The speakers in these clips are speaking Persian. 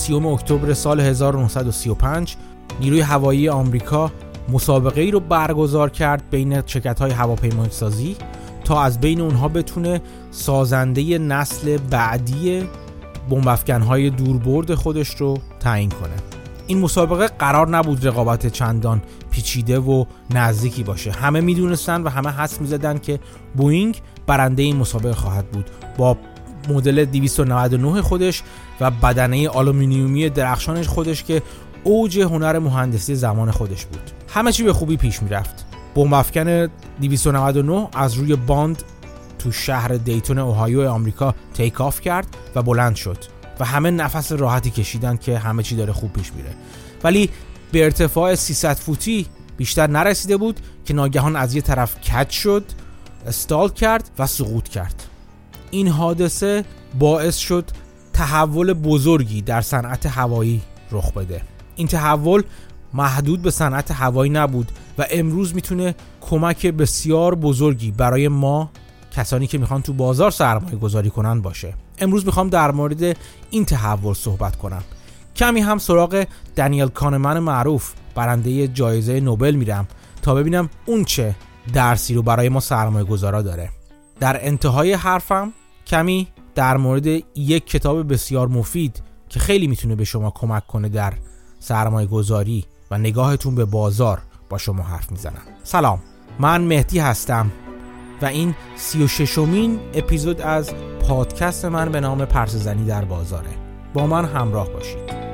روز 30 اکتبر سال 1935 نیروی هوایی آمریکا مسابقه ای رو برگزار کرد بین شرکت های هواپیمایی سازی تا از بین اونها بتونه سازنده نسل بعدی بمب های دوربرد خودش رو تعیین کنه. این مسابقه قرار نبود رقابت چندان پیچیده و نزدیکی باشه. همه می‌دونستن و همه حس می‌زدن که بوینگ برنده این مسابقه خواهد بود. با مدل 299 خودش و بدنه آلومینیومی درخشانش خودش که اوج هنر مهندسی زمان خودش بود. همه چی به خوبی پیش می‌رفت. بمب افکن 299 از روی باند تو شهر دیتون اوهایو آمریکا take off کرد و بلند شد و همه نفس راحتی کشیدن که همه چی داره خوب پیش میره. ولی به ارتفاع 300 فوتی بیشتر نرسیده بود که ناگهان از یه طرف کج شد استال کرد و سقوط کرد. این حادثه باعث شد تحول بزرگی در صنعت هوایی رخ بده. این تحول محدود به صنعت هوایی نبود و امروز می‌تونه کمک بسیار بزرگی برای ما کسانی که می‌خوان تو بازار سرمایه گذاری کنن باشه. امروز می‌خوام در مورد این تحول صحبت کنم. کمی هم سراغ دنیل کانمن معروف برنده جایزه نوبل میرم تا ببینم اون چه درسی رو برای ما سرمایه گذارا داره. در انتهای حرفم کمی در مورد یک کتاب بسیار مفید که خیلی می‌تونه به شما کمک کنه در سرمایه گذاری و نگاهتون به بازار با شما حرف می‌زنم. سلام من مهدی هستم و این سی و ششمین اپیزود از پادکست من به نام پرسزنی در بازاره. با من همراه باشید.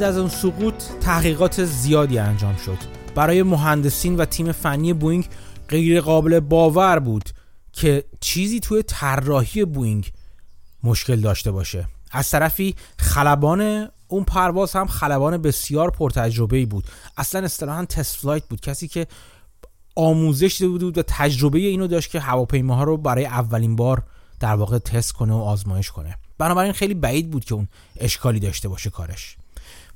بعد از اون سقوط تحقیقات زیادی انجام شد. برای مهندسین و تیم فنی بوینگ غیر قابل باور بود که چیزی توی طراحی بوینگ مشکل داشته باشه. از طرفی خلبان اون پرواز هم خلبان بسیار پرتجربه ای بود. اصلا اصطلاحا test flight بود. کسی که آموزش دیده بود و تجربه اینو داشت که هواپیماها رو برای اولین بار در واقع تست کنه و آزمایش کنه. بنابراین خیلی بعید بود که اون اشکالی داشته باشه کارش.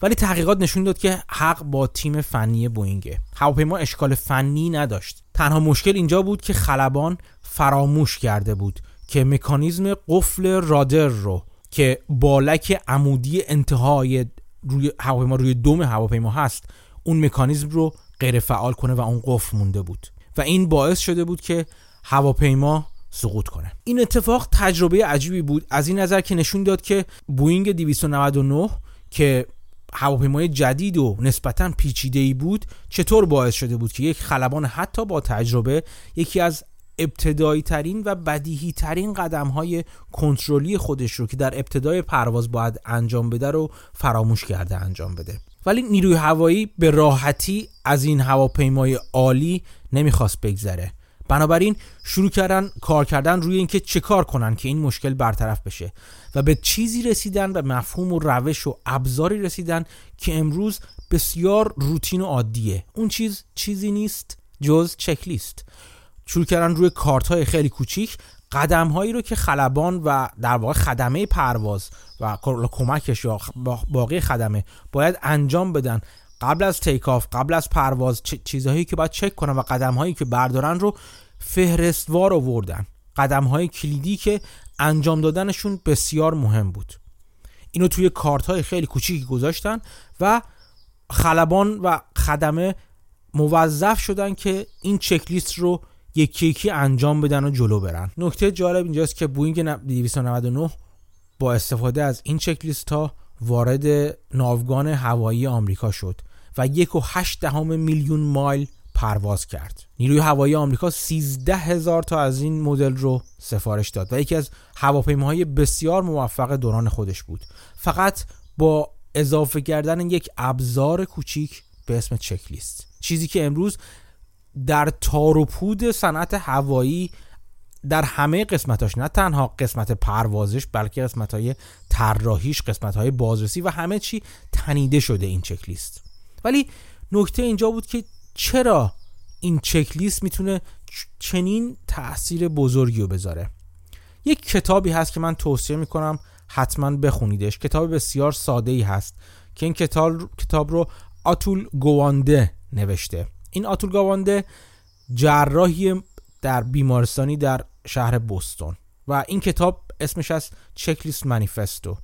ولی تحقیقات نشون داد که حق با تیم فنی بوینگه. هواپیما اشکال فنی نداشت. تنها مشکل اینجا بود که خلبان فراموش کرده بود که مکانیزم قفل رادر رو که بالک عمودی انتهای روی هواپیما روی دوم هواپیما هست اون مکانیزم رو غیر فعال کنه و اون قفل مونده بود. و این باعث شده بود که هواپیما سقوط کنه. این اتفاق تجربه عجیبی بود. از این نظر که نشون داد که بوینگ 299 که هواپیمای جدید و نسبتا پیچیده ای بود چطور باعث شده بود که یک خلبان حتی با تجربه یکی از ابتدایی ترین و بدیهی ترین قدم های کنترلی خودش رو که در ابتدای پرواز باید انجام بده رو فراموش کرده انجام بده. ولی نیروی هوایی به راحتی از این هواپیمای عالی نمی‌خواست بگذره. بنابراین شروع کردن کار کردن روی اینکه چه کار کنن که این مشکل برطرف بشه و به چیزی رسیدن و مفهوم و روش و ابزاری رسیدن که امروز بسیار روتین و عادیه. اون چیز چیزی نیست جز چکلیست. شروع کردن روی کارت های خیلی کوچیک قدم هایی رو که خلبان و در واقع خدمه پرواز و کمکش یا باقی خدمه باید انجام بدن قبل از تیک آف قبل از پرواز چیزهایی که باید چک کنن و قدم هایی که بردارن رو فهرستوار آوردن. قدم های کلیدی که انجام دادنشون بسیار مهم بود. اینو توی کارت های خیلی کوچیکی گذاشتن و خلبان و خدمه موظف شدن که این چکلیست رو یکی یکی انجام بدن و جلو برن. نکته جالب اینجاست که بوینگ 299 با استفاده از این چکلیست ها وارد ناوگان هوایی آمریکا شد. و یک و هشت دهم میلیون مایل پرواز کرد. نیروی هوایی آمریکا 13 هزار تا از این مدل رو سفارش داد و یکی از هواپیماهای بسیار موفق دوران خودش بود. فقط با اضافه کردن یک ابزار کوچیک به اسم چکلیست. چیزی که امروز در تار و صنعت هوایی در همه قسمتاش نه تنها قسمت پروازش بلکه قسمت های طراحیش قسمت های بازرسی و همه چی تنیده شده این چکلیست. ولی نکته اینجا بود که چرا این چک لیست می‌تونه چنین تاثیر بزرگی رو بذاره. یک کتابی هست که من توصیه می‌کنم حتما بخونیدش. کتاب بسیار ساده ای هست که این کتاب, کتاب رو آتول گوانده نوشته. این آتول گوانده جراحی در بیمارستانی در شهر بوستون و این کتاب اسمش از چکلیست منیفستو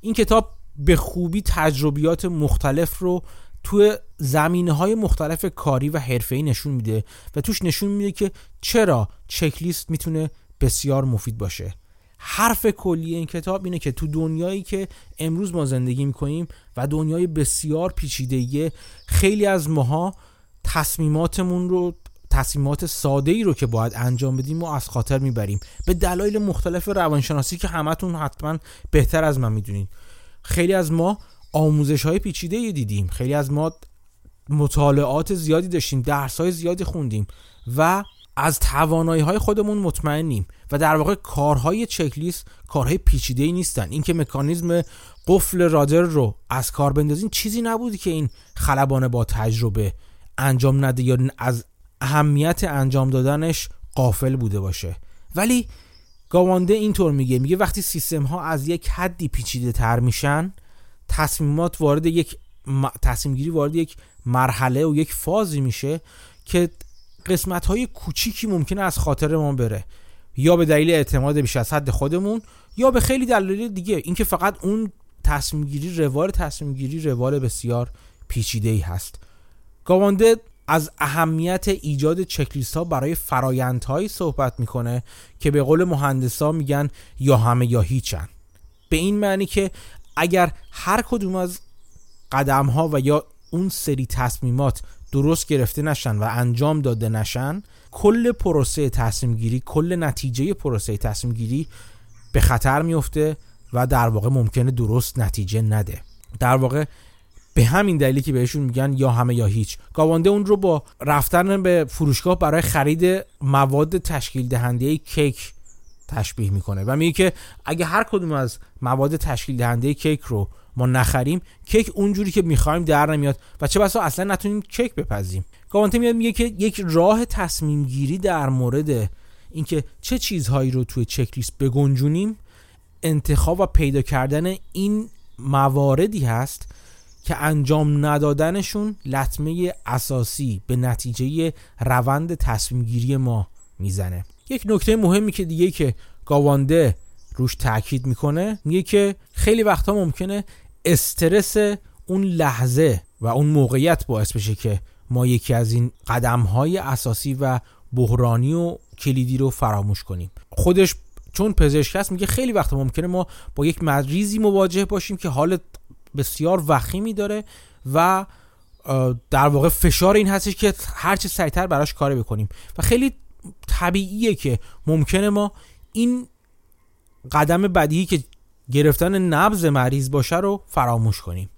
این کتاب به خوبی تجربیات مختلف رو توی زمینه های مختلف کاری و حرفه‌ای نشون میده و توش نشون میده که چرا چکلیست می‌تونه بسیار مفید باشه. حرف کلی این کتاب اینه که تو دنیایی که امروز ما زندگی می‌کنیم و دنیای بسیار پیچیده خیلی از ماها تصمیماتمون رو تصمیمات ساده ای رو که باید انجام بدیم و از خاطر می‌بریم. به دلایل مختلف روانشناسی که همتون حتما بهتر از من می‌دونید. خیلی از ما آموزش های پیچیده دیدیم. خیلی از ما مطالعات زیادی داشتیم درس های زیادی خوندیم و از توانایی های خودمون مطمئنیم و در واقع کارهای چکلیست کارهای پیچیده ای نیستن. اینکه مکانیزم قفل رادر رو از کار بندازین چیزی نبودی که این خلبانه با تجربه انجام نده یا از اهمیت انجام دادنش قافل بوده باشه. ولی گاوانده اینطور میگه میگه وقتی سیستم ها از یک حدی پیچیده تر میشن تصمیمات وارد یک تصمیم گیری وارد یک مرحله و یک فازی میشه که قسمت های کوچیکی ممکنه از خاطر ما بره. یا به دلیل اعتماد بیش از حد خودمون یا به خیلی دلایل دیگه. اینکه فقط اون تصمیم گیری روال تصمیم گیری روال بسیار پیچیده ای هست. گاوانده از اهمیت ایجاد چکلیست ها برای فرایندهایی صحبت می‌کنه که به قول مهندسا میگن یا همه یا هیچن. به این معنی که اگر هر کدوم از قدم ها و یا اون سری تصمیمات درست گرفته نشن و انجام داده نشن کل پروسه تصمیم گیری کل نتیجه پروسه تصمیم گیری به خطر میفته و در واقع ممکنه درست نتیجه نده. در واقع به همین دلیلی که بهشون میگن یا همه یا هیچ. گاوانده اون رو با رفتن به فروشگاه برای خرید مواد تشکیل دهنده کیک تشبیه می‌کنه و میگه که اگه هر کدوم از مواد تشکیل دهنده کیک رو ما نخریم کیک اونجوری که می‌خوایم در نمیاد و چه بسا اصلا نتونیم کیک بپزیم. گاوانته میاد میگه که یک راه تصمیم گیری در مورد اینکه چه چیزهایی رو توی چک لیست بگنجونیم انتخاب و پیدا کردن این مواردی هست که انجام ندادنشون لطمه اساسی به نتیجه روند تصمیم گیری ما می‌زنه. یک نکته مهمی که دیگه که گاوانده روش تاکید می‌کنه میگه که خیلی وقتا ممکنه استرس اون لحظه و اون موقعیت باعث بشه که ما یکی از این قدم های اساسی و بحرانی و کلیدی رو فراموش کنیم. خودش چون پزشک هست میگه خیلی وقت ممکنه ما با یک مریضی مواجه باشیم که حال بسیار وخیمی داره و در واقع فشار این هستش که هرچه سریعتر براش کاری بکنیم. و خیلی طبیعیه که ممکنه ما این قدم بدیهی که گرفتن نبز مریض باشه رو فراموش کنیم.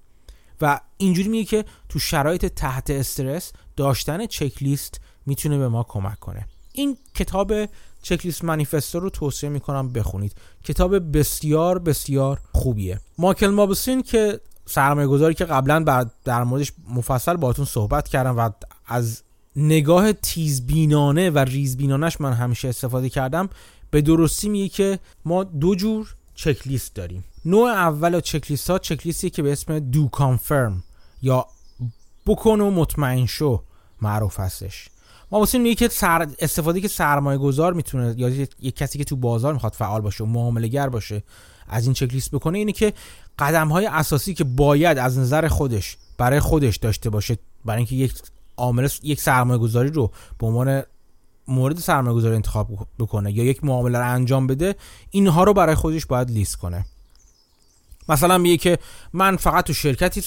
و اینجوری میگه که تو شرایط تحت استرس داشتن چکلیست می‌تونه به ما کمک کنه. این کتاب چکلیست منیفستو رو توصیه می‌کنم بخونید. کتاب بسیار بسیار خوبیه. ماکل مابسین که سرمایه گذاری که قبلا در موردش مفصل باهاتون صحبت کردم و از نگاه تیزبینانه و ریزبینانش من همیشه استفاده کردم به درستی میگه که ما دو جور چکلیست داریم. نوع اول چکلیست ها چکلیستی که به اسم دو کانفرم یا بکن و مطمئن شو معروف هستش. ما واسه میگه که سر استفاده که سرمایه گذار می‌تونه یا یک کسی که تو بازار می‌خواد فعال باشه و معامله گر باشه از این چکلیست بکنه اینه که قدم های اساسی که باید از نظر خودش برای خودش داشته باشه برای اینکه یک عامل یک سرمایه گذاری رو به عنوان مورد سرمایه گذاری انتخاب بکنه یا یک معامله رو انجام بده اینها رو برای خودش باید لیست کنه. مثلا میگه که من فقط تو شرکتی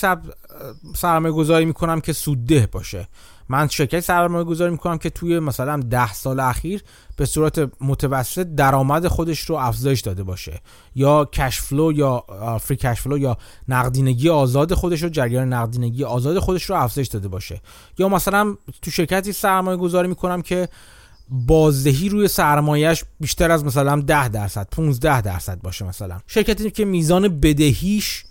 سرمایه گذاری می‌کنم که سودده باشه. من شرکتی سرمایه گذاری می‌کنم که توی مثلا ده سال اخیر به صورت متوسط درآمد خودش رو افزایش داده باشه. یا cash flow یا free cash flow یا نقدینگی آزاد خودش رو جریان نقدینگی آزاد خودش رو افزایش داده باشه. یا مثلا تو شرکتی سرمایه گذاری می‌کنم که بازدهی روی سرمایهش بیشتر از مثلا 10 درصد 15 درصد باشه مثلا. شرکتی که میزان بدهیش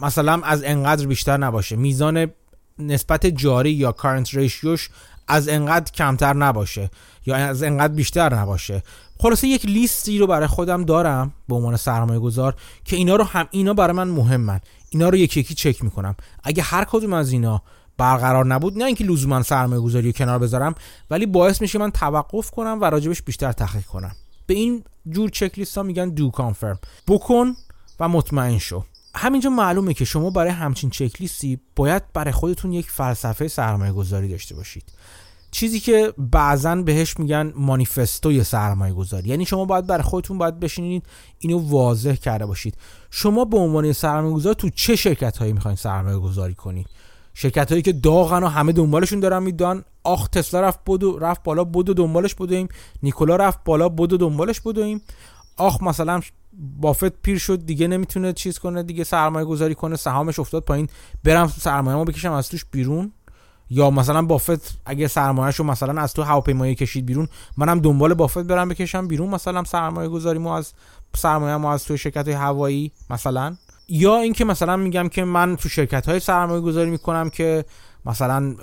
مثلا از انقدر بیشتر نباشه. میزان نسبت جاری یا کارنت ریشیوش از انقدر کمتر نباشه یا از انقدر بیشتر نباشه. خلاصه یک لیستی رو برای خودم دارم به عنوان سرمایه گذار که اینا رو هم اینا برای من مهمن. اینا رو یکی یکی چک می‌کنم. اگه هر کدوم از اینا برقرار نبود نه اینکه لزوما سرمایه گذاری رو کنار بذارم ولی باعث میشه من توقف کنم و راجبش بیشتر تحقیق کنم. به این جور چک لیست ها میگن دو کانفرم بکن و مطمئن شو. همینجا معلومه که شما برای همچین چک لیستی باید برای خودتون یک فلسفه سرمایه گذاری داشته باشید. چیزی که بعضا بهش میگن مانیفستوی سرمایه گذاری یعنی شما باید برای خودتون باید بشینید اینو واضح کرده باشید. شما به عنوان سرمایه گذار تو چه شرکت هایی می‌خواین سرمایه گذاری کنید؟ شرکت هایی که داغن و همه دنبالشون دارن میدان. آخ تسلا رفت بدو رفت بالا بدو دنبالش بدویم نیکولا رفت بالا بدو دنبالش بدویم آخ مثلا بافت پیر شد دیگه نمی‌تونه چیز کنه دیگه سرمایه گذاری کنه سهامش افتاد پایین. برم سرمایه ما بکشم از توش بیرون. یا مثلا بافت اگه سرمایه‌شو مثلا از تو هواپیمایی کشید بیرون منم دنبال بافت برم بکشم بیرون مثلا سرمایه گذاری ما از سرمایه ما از تو شرکت های هوایی مثلا. یا اینکه مثلا میگم که من تو شرکت های سرمایه گذاری می‌کنم که مثلا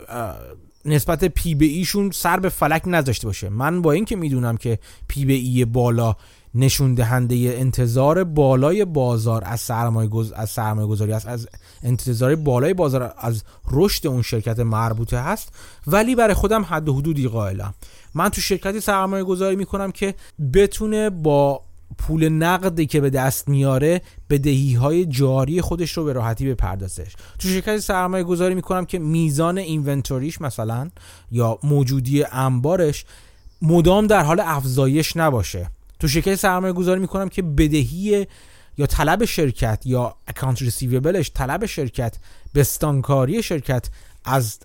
نسبت P به E شون سر به فلک نذاشته باشه. من با اینکه می‌دونم که P به E بالا نشون دهنده انتظار بالای بازار از سرمایه گز... از سرمایه گذاری است از انتظار بالای بازار از رشد اون شرکت مربوطه هست ولی برای خودم حد و حدودی قائلم. من تو شرکتی سرمایه گذاری می‌کنم که بتونه با پول نقدی که به دست میاره بدهی های جاری خودش رو به راحتی بپردازش. تو شرکتی سرمایه گذاری می‌کنم که میزان inventory ش مثلا یا موجودی انبارش مدام در حال افزایش نباشه. تو شرکت سرمایه گذاری می‌کنم که بدهی یا طلب شرکت یا اکانت ریسیویبلش طلب شرکت بستانکاری شرکت از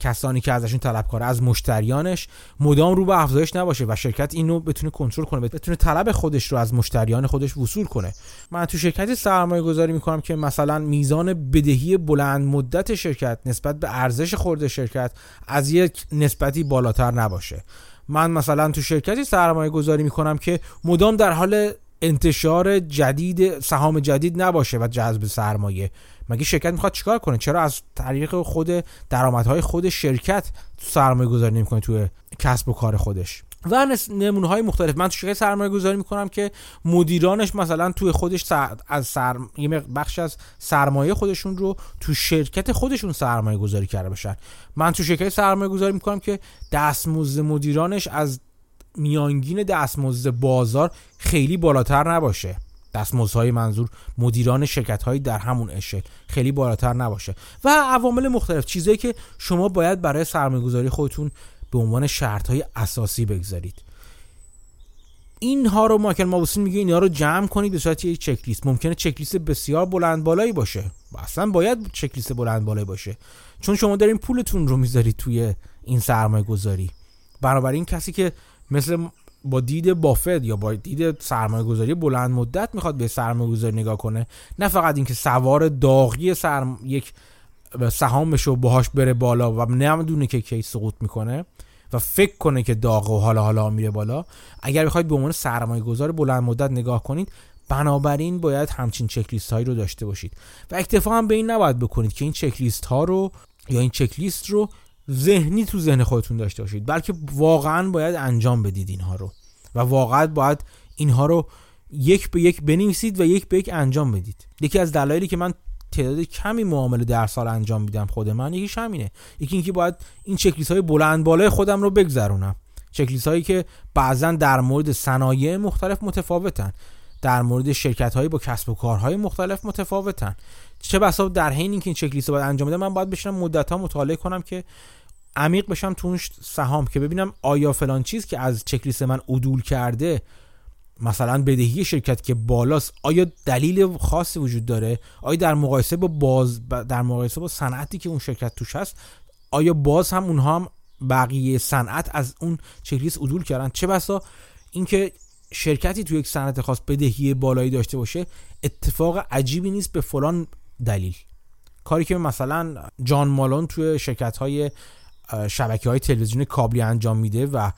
کسانی که ازشون طلب کاره از مشتریانش مدام رو به افزایش نباشه و شرکت اینو بتونه کنترل کنه بتونه طلب خودش رو از مشتریان خودش وصول کنه. من تو شرکتی سرمایه گذاری می‌کنم که مثلا میزان بدهی بلند مدت شرکت نسبت به ارزش خورده شرکت از یک نسبتی بالاتر نباشه. من مثلا تو شرکتی سرمایه گذاری می‌کنم که مدام در حال انتشار جدید سهام جدید نباشه و جذب سرمایه. مگه شرکت می‌خواد چیکار کنه؟ چرا از طریق خود درآمدهای خود شرکت سرمایه گذاری نمی‌کنه توی کسب و کار خودش؟ و نمونه های مختلف. من تو شرکت سرمایه گذاری می‌کنم که مدیرانش مثلا توی خودش از سر... یه بخش از سرمایه خودشون رو تو شرکت خودشون سرمایه گذاری کرده باشن من تو شرکت سرمایه گذاری می‌کنم که دستمزد مدیرانش از میانگین دستمزد بازار خیلی بالاتر نباشه. دستمزدهای منظور مدیران شرکت هایی در همون اشل خیلی بالاتر نباشه. و عوامل مختلف. چیزایی که شما باید برای سرمایه گذاری خودتون به عنوان شرط های اساسی بگذارید. اینها رو ماکل مابوسین میگه اینها رو جمع کنید به صورت یک چک لیست ممکنه چک لیست بسیار بلند بالایی باشه. اصلا باید چک لیست بلند بالایی باشه. چون شما دارین پولتون رو می‌ذارید توی این سرمایه گذاری بنابراین کسی که مثل با دید بافت یا با دید سرمایه گذاری بلند مدت می‌خواد به سرمایه گذاری نگاه کنه نه فقط اینکه سوار داغی سرم یک سهامش رو باهاش بره بالا و نمی‌دونه که کی سقوط می‌کنه و فکر کنه که داغ و حالا حالا میره بالا. اگر بخواید به عنوان سرمایه گذار بلند مدت نگاه کنید بنابراین باید همچین چک هایی رو داشته باشید. و اکتفا هم به این نباید بکنید که این چک ها رو یا این چک لیست رو ذهنی تو ذهن خودتون داشته باشید بلکه واقعا باید انجام بدید اینها رو. و واقعا باید اینها رو یک به یک بنویسید و یک به یک انجام بدید. یکی از دلایلی که من تعداد کمی معامله در سال انجام میدم خود من یکیش همینه. یکی اینکه باید این چکلیست های بلند بالای خودم رو بگذرونم. چکلیست هایی که بعضا در مورد صنایع مختلف متفاوتن. در مورد شرکت هایی با کسب و کارهای مختلف متفاوتن. چه بسا در حین اینکه این چکلیست باید انجام بدم من باید بشینم مدت ها مطالعه کنم که عمیق بشم تو سهام. که ببینم آیا فلان چیز که از چکلیست من عدول کرده مثلا بدهی شرکت که بالاست آیا دلیل خاصی وجود داره؟ آیا در مقایسه با باز در مقایسه با صنعتی که اون شرکت توش هست آیا باز هم اونها هم بقیه صنعت از اون چکلیست عدول کردن؟ چه بسا؟ اینکه شرکتی تو یک صنعت خاص بدهی بالایی داشته باشه اتفاق عجیبی نیست به فلان دلیل. کاری که مثلا جان مالون توی شرکت های شبکه های تلویزیون کابلی انجام میده و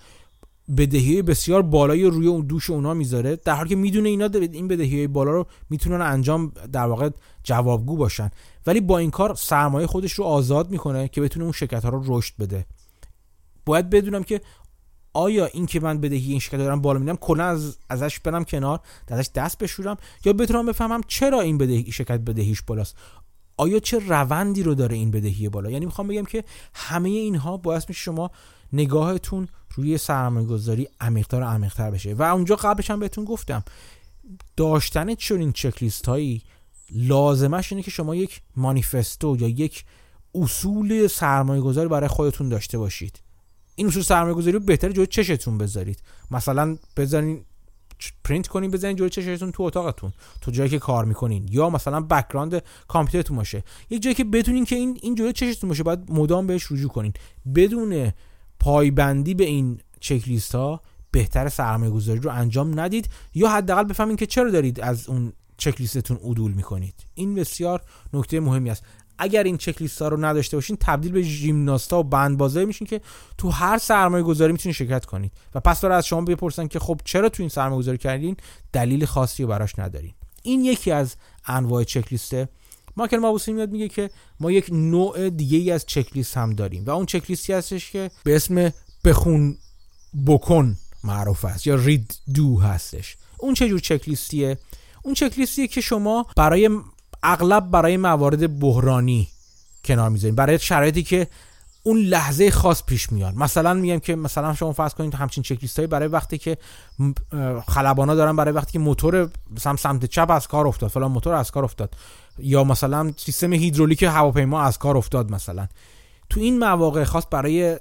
بدهی بسیار بالایی روی اون دوش اونا می‌ذاره در حالی که می‌دونه اینا این بدهی بالا رو می‌تونن انجام در واقع جوابگو باشن. ولی با این کار سرمایه خودش رو آزاد می‌کنه که بتونه اون شرکت ها رو رشد بده. باید بدونم که آیا این که من بدهی این شرکت دارم بالا میدم کلا از ازش برم کنار ازش دست بشورم یا بتونم بفهمم چرا این بدهی شرکت بدهیش بالاست؟ آیا چه روندی رو داره این بدهی بالا؟ یعنی می‌خوام بگم که همه اینها باعث میشه شما نگاهتون روی سرمایه گذاری عمیقتر و عمیقتر بشه. و اونجا قبلش هم بهتون گفتم داشتن چنین چکلیست هایی لازمش اینه که شما یک manifesto یا یک اصول سرمایه گذاری برای خودتون داشته باشید. این اصول سرمایه گذاری رو بهتر جلوی چشتون بذارید. مثلا بذارین پرینت کنین بزنین جلوی چشتون تو اتاقتون تو جایی که کار می‌کنین. یا مثلا background کامپیوترتون باشه. یک جایی که بدونین که این این جلوی چشتون باشه باید مدام بهش رجوع کنین. بدون پایبندی به این چک لیست ها بهتر سرمایه گذاری رو انجام ندید یا حداقل بفهمین که چرا دارید از اون چک لیستتون عدول می‌کنید. این بسیار نکته مهمی است. اگر این چک لیست ها رو نداشته باشین تبدیل به ژیمناستا و بندبازایی میشین که تو هر سرمایه گذاری می‌تونید شرکت کنید. و پس داره از شما بپرسن که خب چرا تو این سرمایه گذاری کردین؟ دلیل خاصی رو براش ندارین. این یکی از انواع چک لیسته ماکل مابوسی میاد میگه که ما یک نوع دیگه ای از چک لیست هم داریم و اون چک لیستی هستش که به اسم بخون بکن معروف است یا رید دو هستش. اون چه جور چک لیستیه اون چک لیستیه که شما برای اغلب برای موارد بحرانی کنار می‌ذاریم برای شرایطی که اون لحظه خاص پیش میاد. مثلا میگم که مثلا شما فرض کنید همچین چک های برای وقتی که خلبانا دارن برای وقتی که موتور مثلا سمت چپ از کار افتاد. فلان موتور از کار افتاد. یا مثلا سیستم هیدرولیک هواپیما از کار افتاد مثلا. تو این مواقع خاص برای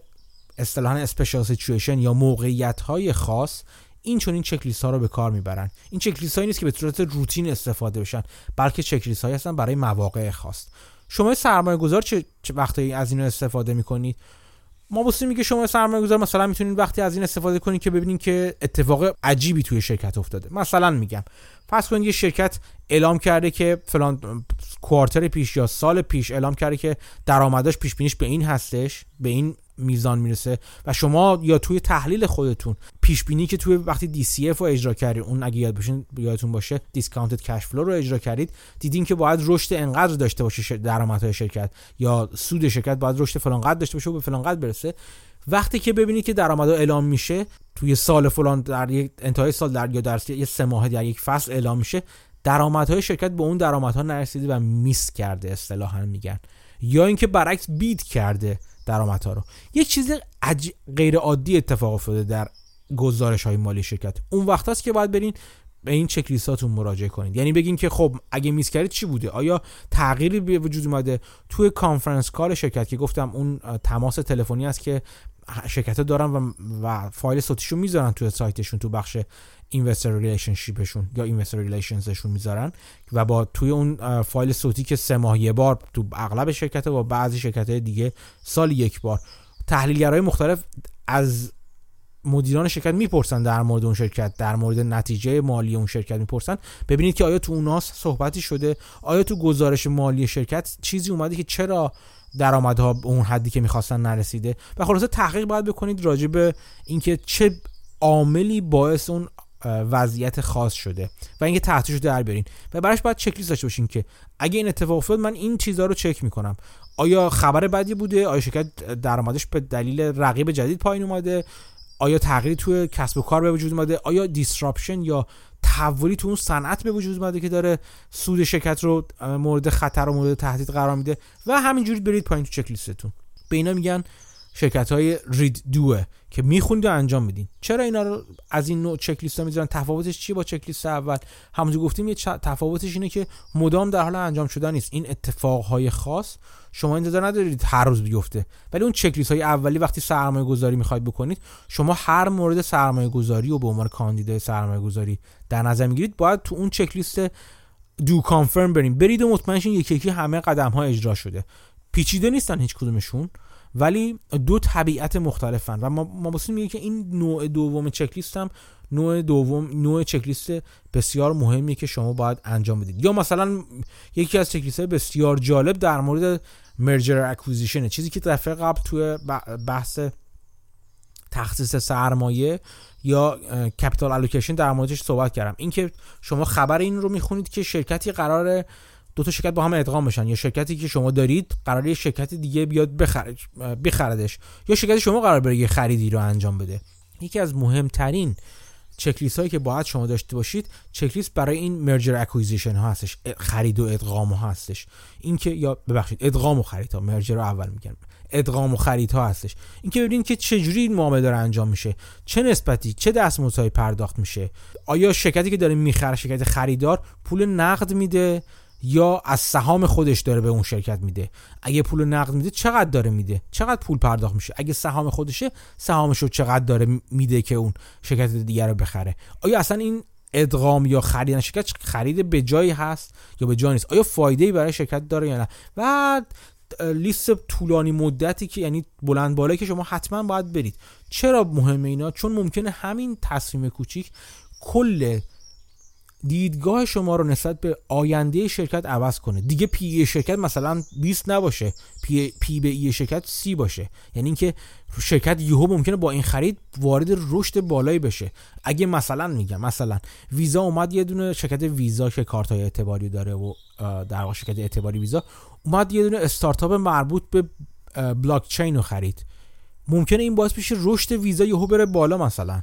اصطلاحا اسپیشال سیچویشن یا موقعیت های خاص این چون این چک ها رو به کار می‌برن. این چک هایی نیست که به صورت روتین استفاده بشن بلکه چک لیست هایی هستن برای مواقع خاص. شما سرمایه گذار چه, چه وقتی از این استفاده می‌کنید ما بسیم میگه شما سرمایه گذار مثلا می‌تونید وقتی از این استفاده کنید که ببینید که اتفاق عجیبی توی شرکت افتاده. مثلا میگم فرض کنید یه شرکت اعلام کرده که فلان quarter پیش یا سال پیش اعلام کرده که درآمدش پیش بینیش به این هستش به این میزان می‌رسه و شما یا توی تحلیل خودتون پیش بینی که توی وقتی DCF رو اجرا کردید اون اگه یاد باشین یادتون باشه discounted cash flow رو اجرا کردید دیدین که باید رشد انقدر داشته باشه درآمدهای شرکت یا سود شرکت باید رشد فلان قدر داشته باشه و به فلان قدر برسه. وقتی که ببینید که درآمدها اعلام میشه توی سال فلان در یک انتهای سال در یا در یه سه ماه در یک فصل اعلام میشه درآمدهای شرکت به اون درآمدها نرسیده و miss کرده اصطلاحا میگن. یا اینکه برعکس beat کرده. درآمدها رو. یک چیز عج... غیر عادی اتفاق افتاده در گزارش های مالی شرکت. اون وقت است که باید برین به این چک لیستاتون مراجعه کنید. یعنی بگین که خب اگه miss کردید چی بوده؟ آیا تغییری به وجود اومده توی conference call شرکت که گفتم اون تماس تلفنی است که شرکت ها دارن و, و فایل صوتیشون می‌ذارن توی سایتشون تو بخش investor relationship شون یا investor relations شون می‌ذارن و با توی اون فایل صوتی که سه ماه یه بار تو اغلب شرکت و بعضی شرکت های دیگه سال یک بار. تحلیلگرای مختلف از مدیران شرکت می‌پرسن در مورد اون شرکت در مورد نتیجه مالی اون شرکت می‌پرسن. ببینید که آیا تو اوناس صحبتی شده؟ آیا تو گزارش مالی شرکت چیزی اومده که چرا درآمدها به اون حدی که می‌خواستن نرسیده؟ و خلاصه تحقیق باید بکنید راجع به اینکه چه عاملی باعث اون وضعیت خاص شده و اینکه تحتش رو در بیارین. و براش باید چک لیست داشته باشین که اگه این اتفاق افتاد من این چیزها رو چک می‌کنم. آیا خبر بدی بوده؟ آیا شرکت درآمدش به دلیل رقیب جدید پایین اومده؟ آیا تغییری توی کسب و کار به وجود اومده؟ آیا دیسراپشن یا تحولی تو اون صنعت به وجود اومده که داره سود شرکت رو مورد خطر و مورد تهدید قرار میده؟ و همینجوری برید پایین تو چک لیستتون به اینا میگن شرکت های رید دوه که می‌خونید و انجام میدین. چرا اینا رو از این نوع چک لیست می‌ذارن تفاوتش چیه با چک لیست اول؟ همونجور گفتیم یه تفاوتش اینه که مدام در حال انجام شدن نیست. این اتفاقهای خاص شما انتظار ندارید هر روز بیفته. ولی اون چک لیست های اولی وقتی سرمایه گذاری می‌خواید بکنید شما هر مورد سرمایه گذاری و به عنوان کاندیدای سرمایه گذاری در نظر می‌گیرید باید تو اون چک لیست دو کانفرم بریم. برید و مطمئن یکی یکی همه قدم ها اجرا شده. پیچیده نیستن هیچ کدومشون. ولی دو طبیعت مختلفن و ما ما میگه که این نوع دوم چک لیست هم نوع دوم نوع چک لیست بسیار مهمیه که شما باید انجام بدید. یا مثلا یکی از چک لیست بسیار جالب در مورد merger acquisition چیزی که دفعه قبل توی بحث تخصیص سرمایه یا capital allocation در موردش صحبت کردم. اینکه شما خبر این رو می‌خونید که شرکتی قرار دو تا شرکت با هم ادغام بشن. یا شرکتی که شما دارید قرار یه شرکت دیگه بیاد بخرد بخردش یا شرکت شما قرار بره یه خریدی رو انجام بده. یکی از مهمترین چکلیست هایی که باید شما داشته باشید چکلیست برای این مرجر اکویزیشن ها هستش. خرید و ادغام ها هستش. اینکه یا ببخشید ادغام و خرید ها مرجر رو اول میگن ادغام و خرید ها هستش. اینکه ببینید که چه جوری این معامله داره انجام میشه. چه نسبتی چه دستمزدهایی پرداخت میشه. آیا شرکتی که داره می‌خره شرکت خریدار پول نقد میده؟ یا از سهام خودش داره به اون شرکت میده. اگه پول نقد میده چقدر داره میده؟ چقدر پول پرداخت میشه؟ اگه سهام خودشه سهامش رو چقدر داره میده که اون شرکت دیگر رو بخره؟ آیا اصلا این ادغام یا خرید شرکت خرید به جایی هست یا به جایی نیست؟ آیا فایده برای شرکت داره یا نه؟ و لیست طولانی مدتی که یعنی بلند بالایی که شما حتما باید برید. چرا مهمه اینا؟ چون ممکنه همین تصمیم کوچیک کل دیدگاه شما رو نسبت به آینده شرکت عوض کنه. دیگه P E شرکت مثلا 20 نباشه. P, P به E شرکت 30 باشه. یعنی اینکه شرکت یهو ممکنه با این خرید وارد رشد بالایی بشه. اگه مثلا میگم مثلا ویزا اومد یه دونه شرکت ویزا که کارت های اعتباری داره و در واقع شرکت اعتباری ویزا اومد یه دونه استارتاپ مربوط به بلاک چین رو خرید. ممکنه این باعث بشه رشد ویزا یهو بره بالا مثلا.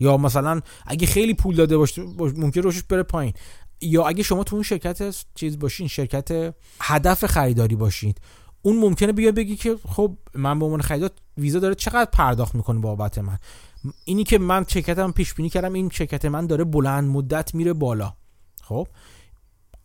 یا مثلا اگه خیلی پول داده باشه ممکن روشش بره پایین. یا اگه شما تو اون شرکت چیز باشین شرکت هدف خریداری باشید اون ممکنه بیا بگی که خب من به عنوان خریدار ویزا داره چقدر پرداخت می‌کنه بابت من. اینی که من شرکتم پیش بینی کردم این شرکت من داره بلند مدت میره بالا. خب؟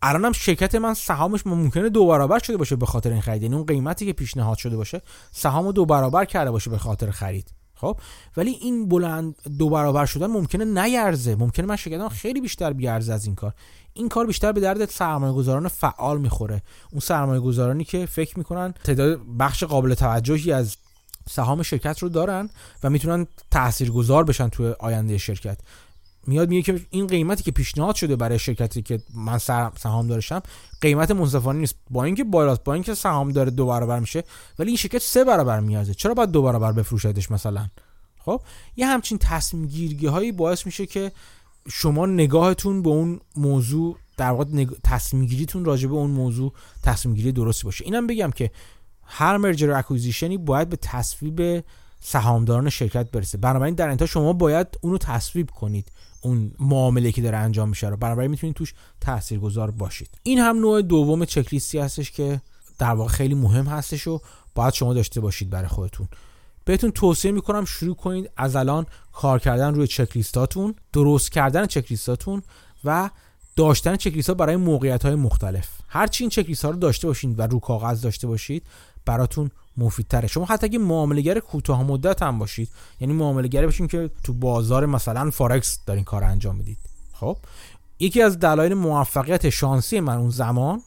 الانم شرکت من سهامش ممکنه دو برابر شده باشه به خاطر این خرید. یعنی اون قیمتی که پیشنهاد شده باشه سهامو دو برابر کرده باشه به خاطر خرید. خب ولی این بلند دو برابر شدن ممکنه نیرزه. ممکنه من شرکتم خیلی بیشتر بیارزه از این کار. این کار بیشتر به درد سرمایه گذاران فعال می‌خوره. اون سرمایه گذارانی که فکر می‌کنن تعداد بخش قابل توجهی از سهام شرکت رو دارن و می‌تونن تاثیرگذار بشن توی آینده شرکت. میاد میگه که این قیمتی که پیشنهاد شده برای شرکتی که من سهام دارشم قیمت منصفانه نیست. با اینکه بالاست با اینکه سهام داره دو برابر میشه ولی این شرکت سه برابر میارزه. چرا باید دو برابر بفروشدش مثلا؟ خب یه همچین تصمیم گیرگی هایی باعث میشه که شما نگاهتون به اون موضوع در واقع نگ... تصمیم گیریتون راجع به اون موضوع تصمیم گیری درستی باشه. اینم بگم که هر مرجر اکوزیشنی باید به تصویب سهامداران شرکت برسه. بنابراین در انتها شما باید اونو تصویب کنید. اون معامله که داره انجام میشه رو. بنابراین می‌تونید توش تاثیرگذار باشید. این هم نوع دوم چکلیستی هستش که در واقع خیلی مهم هستش و باید شما داشته باشید برای خودتون. بهتون توصیه می‌کنم شروع کنید از الان کار کردن روی چکلیستاتون درست کردن چکلیستاتون و داشتن چکلیست ها برای موقعیت های مختلف هرچی این چکلیست ها رو داشته باشید و رو کاغذ داشته باشید براتون مفیدتره. شما حتی اگه معاملهگر کوتاه مدت هم باشید یعنی معاملهگر باشین که تو بازار مثلا فارکس دارین کار انجام می‌دید. خب؟ یکی از دلایل موفقیت شانسی من اون زمان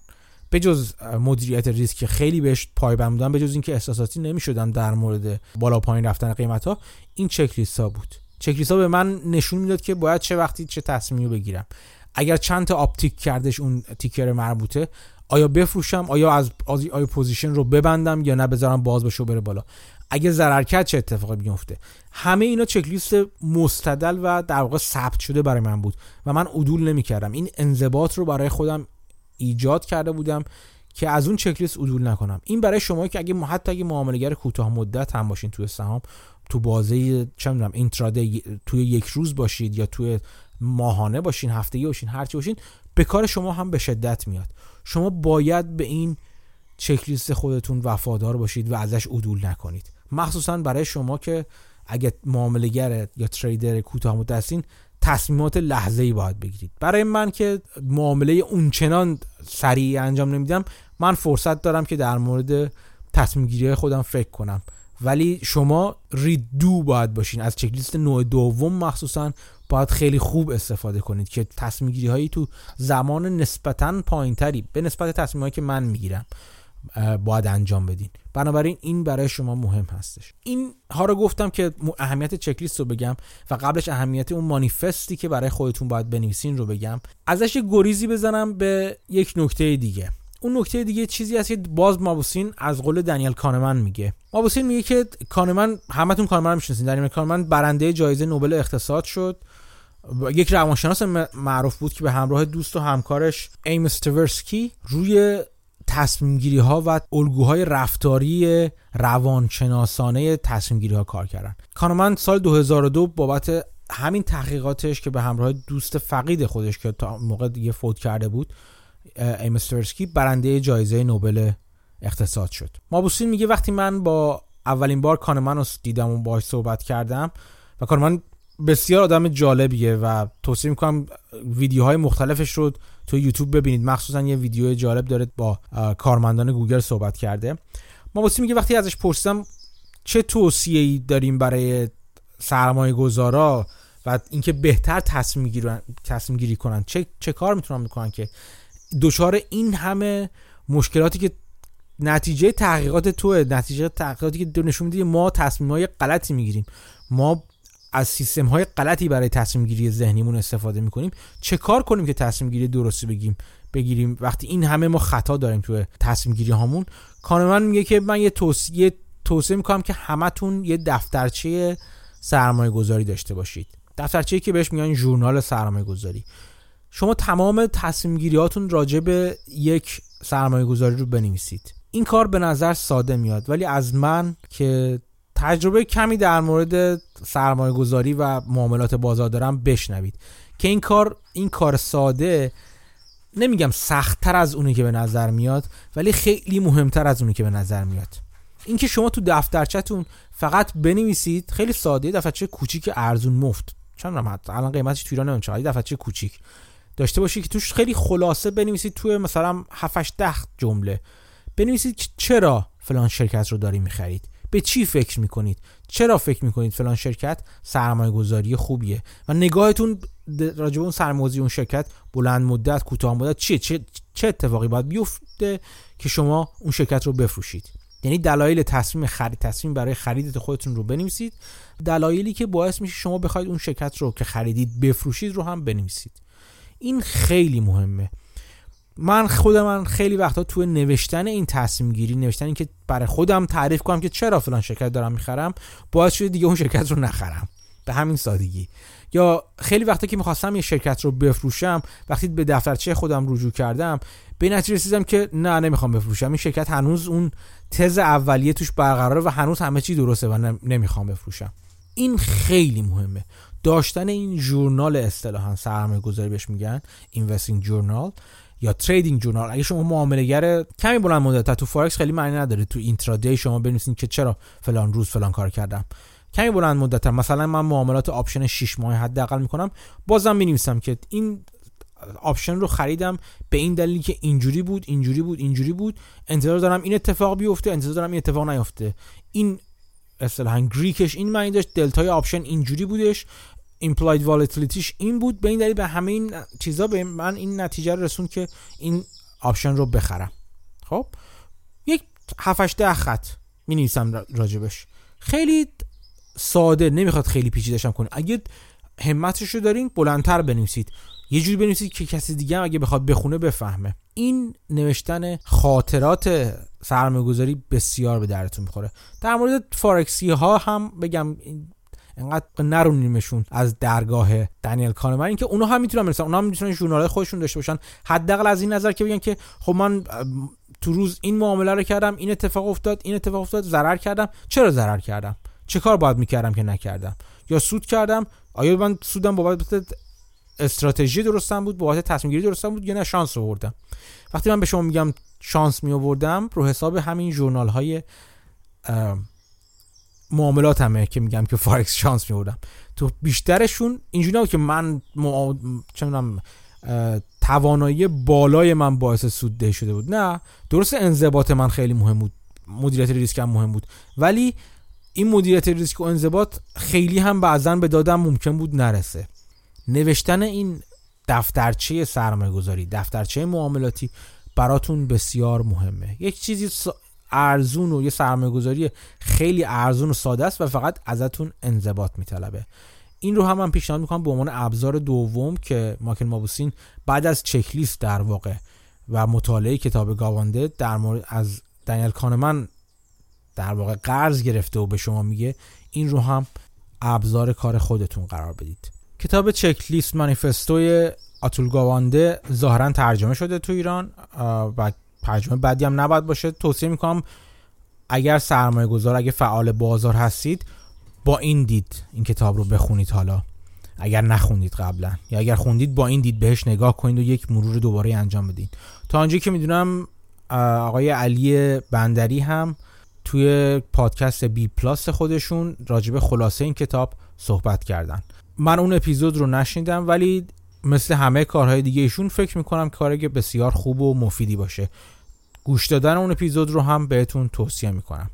به جز مدیریت ریسک خیلی بهش پایبند بودم به جز اینکه احساساتی نمی‌شدم در مورد بالا پایین رفتن قیمت ها این چک ها بود. چک ها به من نشون می‌داد که باید چه وقتی چه تصمیمی بگیرم. اگر چند تا uptick کردش اون ticker مربوطه آیا بفروشم؟ آیا از آیا position رو ببندم یا نه بذارم باز بشه و بره بالا؟ اگه ضرر کرد چه اتفاقی میفته همه اینا چک لیست مستدل و در واقع ثبت شده برای من بود و من عدول نمی‌کردم. این انضباط رو برای خودم ایجاد کرده بودم که از اون چک لیست عدول نکنم. این برای شما که اگه حتی اگه معاملهگر کوتاه مدت هم باشین توی سهام تو بازه چه می‌دونم اینتراده توی یک روز باشید یا توی ماهانه باشین هفتگی باشین هرچی باشین به کار شما هم به شدت میاد. شما باید به این چکلیست خودتون وفادار باشید و ازش عدول نکنید. مخصوصا برای شما که اگه معاملگر یا تریدر کوتاه مدتین تصمیمات لحظه ای باید بگیرید. برای من که معامله اونچنان سریع انجام نمیدم من فرصت دارم که در مورد تصمیم گیری خودم فکر کنم. ولی شما ریدو باید باشین. از چکلیست نوع دوم مخصوصا باید خیلی خوب استفاده کنید که تصمیم گیری هایی تو زمان نسبتا پایینتری به نسبت تصمیم هایی که من می‌گیرم باید انجام بدین. بنابراین این برای شما مهم هستش. این ها رو گفتم که اهمیت چکلیست رو بگم و قبلش اهمیت اون مانیفستی که برای خودتون باید بنویسین رو بگم. ازش گریزی بزنم به یک نکته دیگه. اون نکته دیگه چیزی هست که باز مابوسین از قول دنیل کانمن میگه. مابوسین میگه که کانمن همتون کانمن رو می‌شناسین. دنیل کانمن برنده جایزه نوبل اقتصاد شد. یک روانشناس معروف بود که به همراه دوست و همکارش ایم استورسکی روی تصمیم گیری ها و الگوهای رفتاری روانشناسانه تصمیم گیری ها کار کردن. کانمن سال 2002 بابت همین تحقیقاتش که به همراه دوست فقید خودش که تا موقع دیگه فوت کرده بود ایمسترسکی برنده جایزه نوبل اقتصاد شد. مابوسین میگه وقتی من با اولین بار کانمن رو دیدم و باهاش صحبت کردم و کانمن بسیار آدم جالبیه و توصیه می‌کنم ویدیوهای مختلفش رو تو یوتیوب ببینید. مخصوصا یه ویدیو جالب داره با کارمندان گوگل صحبت کرده. مابوسین میگه وقتی ازش پرسیدم چه توصیه‌ای داریم برای سرمایه گذارا و اینکه بهتر تصمیم تصمیم گیری کنن چه, چه کار می‌تونن بکنن که دچار این همه مشکلاتی که نتیجه تحقیقات توه نتیجه تحقیقاتی که نشون میده ما تصمیم های غلطی می‌گیریم. ما از سیستم های غلطی برای تصمیم گیری ذهنیمون استفاده می‌کنیم. چه کار کنیم که تصمیم گیری درستی بگیم بگیریم؟ وقتی این همه ما خطا داریم توی تصمیم گیری هامون کانمن میگه که من یه توصیه توصیه می‌کنم که همتون یه دفترچه سرمایه گذاری داشته باشید. دفترچه که بهش میگن ژورنال سرمایه گذاری شما تمام تصمیم گیریاتون راجع به یک سرمایه گذاری رو بنویسید. این کار به نظر ساده میاد ولی از من که تجربه کمی در مورد سرمایه گذاری و معاملات بازار دارم بشنوید. که این کار این کار ساده نمیگم سختتر از اونی که به نظر میاد ولی خیلی مهمتر از اونی که به نظر میاد. اینکه شما تو دفترچتون فقط بنویسید خیلی ساده. دفترچه کوچیک ارزون مفت. چند رم الان قیمتش تو ایران نمیشه دفترچه کوچیک. داشته باشید که توش خیلی خلاصه بنویسید توی مثلا 7 ده جمله. بنویسید چرا فلان شرکت رو داری می‌خرید. به چی فکر می‌کنید؟ چرا فکر می‌کنید فلان شرکت سرمایه گذاری خوبیه؟ و نگاهتون راجع اون سرمایه اون شرکت بلند مدت کوتاه مدت چیه؟ چه چه اتفاقی باید بیفته که شما اون شرکت رو بفروشید؟ یعنی دلایل تصمیم خرید تصمیم برای خرید خودتون رو بنویسید. دلایلی که باعث میشه شما بخواید اون شرکت رو که خریدید بفروشید رو هم بنویسید. این خیلی مهمه. من خود من خیلی وقتا توی نوشتن این تصمیم گیری نوشتن این که برای خودم تعریف کنم که چرا فلان شرکت دارم می‌خرم باعث شده دیگه اون شرکت رو نخرم. به همین سادگی. یا خیلی وقتا که می‌خواستم یه شرکت رو بفروشم وقتی به دفترچه خودم رجوع کردم به نتیجه رسیدم که نه نمی‌خوام بفروشم. این شرکت هنوز اون تز اولیه توش برقراره و هنوز همه چی درسته و نمی‌خوام بفروشم. این خیلی مهمه. داشتن این ژورنال اصطلاحا سرمایه گذاری بهش میگن investing journal یا trading journal اگه شما معاملهگر کمی بلند مدت تو فارکس خیلی معنی نداره. تو intraday شما بنویسید که چرا فلان روز فلان کار کردم. کمی بلند مدت مثلا من معاملات option 6 ماه حداقل می‌کنم. بازم می‌نویسم که این option رو خریدم به این دلیلی که اینجوری بود اینجوری بود اینجوری بود. انتظار دارم این اتفاق بیفته انتظار دارم این اتفاق نیفته. این اصطلاحا Greek ش این معنی داشت. دلتای option اینجوری بودش. Implied volatility ش این بود به این دلیل به همه این چیزا به من این نتیجه رو رسون که این option رو بخرم. خب؟ یک 7 ده خط می نویسم راجع بهش. خیلی ساده نمی‌خواد خیلی پیچیدهشم کنه. اگه همتش رو دارین بلندتر بنویسید. یه جوری بنویسید که کسی دیگه اگه بخواد بخونه بفهمه. این نوشتن خاطرات سرمایه گذاری بسیار به درتون می‌خوره. در مورد فارکسی ها هم بگم انقدر نرونیمشون از درگاه دنیل کانمن اینکه اونا هم می‌تونن مثلا اونا هم می‌تونن ژورنال خودشون داشته باشن. حداقل از این نظر که بگن که خب من تو روز این معامله رو کردم این اتفاق افتاد این اتفاق افتاد ضرر کردم. چرا ضرر کردم؟ چه کار باید می‌کردم که نکردم؟ یا سود کردم؟ آیا من سودم بابت استراتژی درستم بود بابت تصمیم گیری درستم بود یا نه؟ شانس آوردم. وقتی من به شما میگم شانس می آوردم رو حساب همین ژورنال های معاملات همه که میگم که فارکس شانس می آوردم تو بیشترشون اینجوری که من مع... توانایی بالای من باعث سود شده بود. نه درست انضباط من خیلی مهم بود. مدیریت ریسک هم مهم بود. ولی این مدیریت ریسک و انضباط خیلی هم بعضا به دادم ممکن بود نرسه. نوشتن این دفترچه سرمایه گذاری دفترچه معاملاتی براتون بسیار مهمه. یک چیزی ارزون و یه سرمایه گذاری خیلی ارزون و ساده است و فقط ازتون انضباط میطلبه. این رو هم من پیشنهاد می‌کنم به عنوان ابزار دوم که ماکن مابوسین بعد از چک لیست در واقع و مطالعه کتاب گاوانده در مورد از دنیل کانمن در واقع قرض گرفته و به شما میگه این رو هم ابزار کار خودتون قرار بدید. کتاب چک لیست مانیفستوی آتول گاوانده ظاهرا ترجمه شده تو ایران و ترجمه بعدی هم نباید باشه. توصیه می‌کنم اگر سرمایه گذار اگه فعال بازار هستید با این دید این کتاب رو بخونید حالا. اگر نخوندید قبلا. یا اگر خوندید با این دید بهش نگاه کنید و یک مرور دوباره انجام بدین. تا آنجایی که می‌دونم آقای علی بندری هم توی پادکست بی پلاس خودشون راجب خلاصه این کتاب صحبت کردن. من اون اپیزود رو نشنیدم ولی مثل همه کارهای دیگه ایشون فکر می‌کنم کاری که بسیار خوب و مفیدی باشه. گوش دادن اون اپیزود رو هم بهتون توصیه می‌کنم.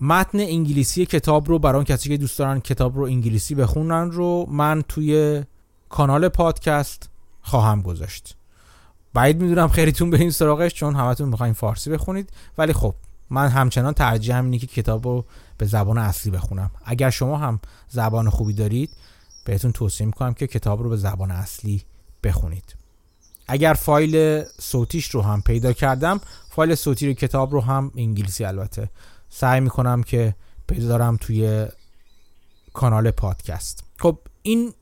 متن انگلیسی کتاب رو برای کسی که دوست دارن کتاب رو انگلیسی بخونن رو من توی کانال پادکست خواهم گذاشت. بعید می‌دونم خیلیتون برین سراغش چون همتون می‌خواین فارسی بخونید. ولی خب من همچنان ترجیح اینه که کتاب رو به زبان اصلی بخونم. اگر شما هم زبان خوبی دارید بهتون توصیه می‌کنم که کتاب رو به زبان اصلی بخونید. اگر فایل صوتیش رو هم پیدا کردم فایل صوتی رو کتاب رو هم انگلیسی البته. سعی می‌کنم که پیدا دارم توی کانال پادکست. خب این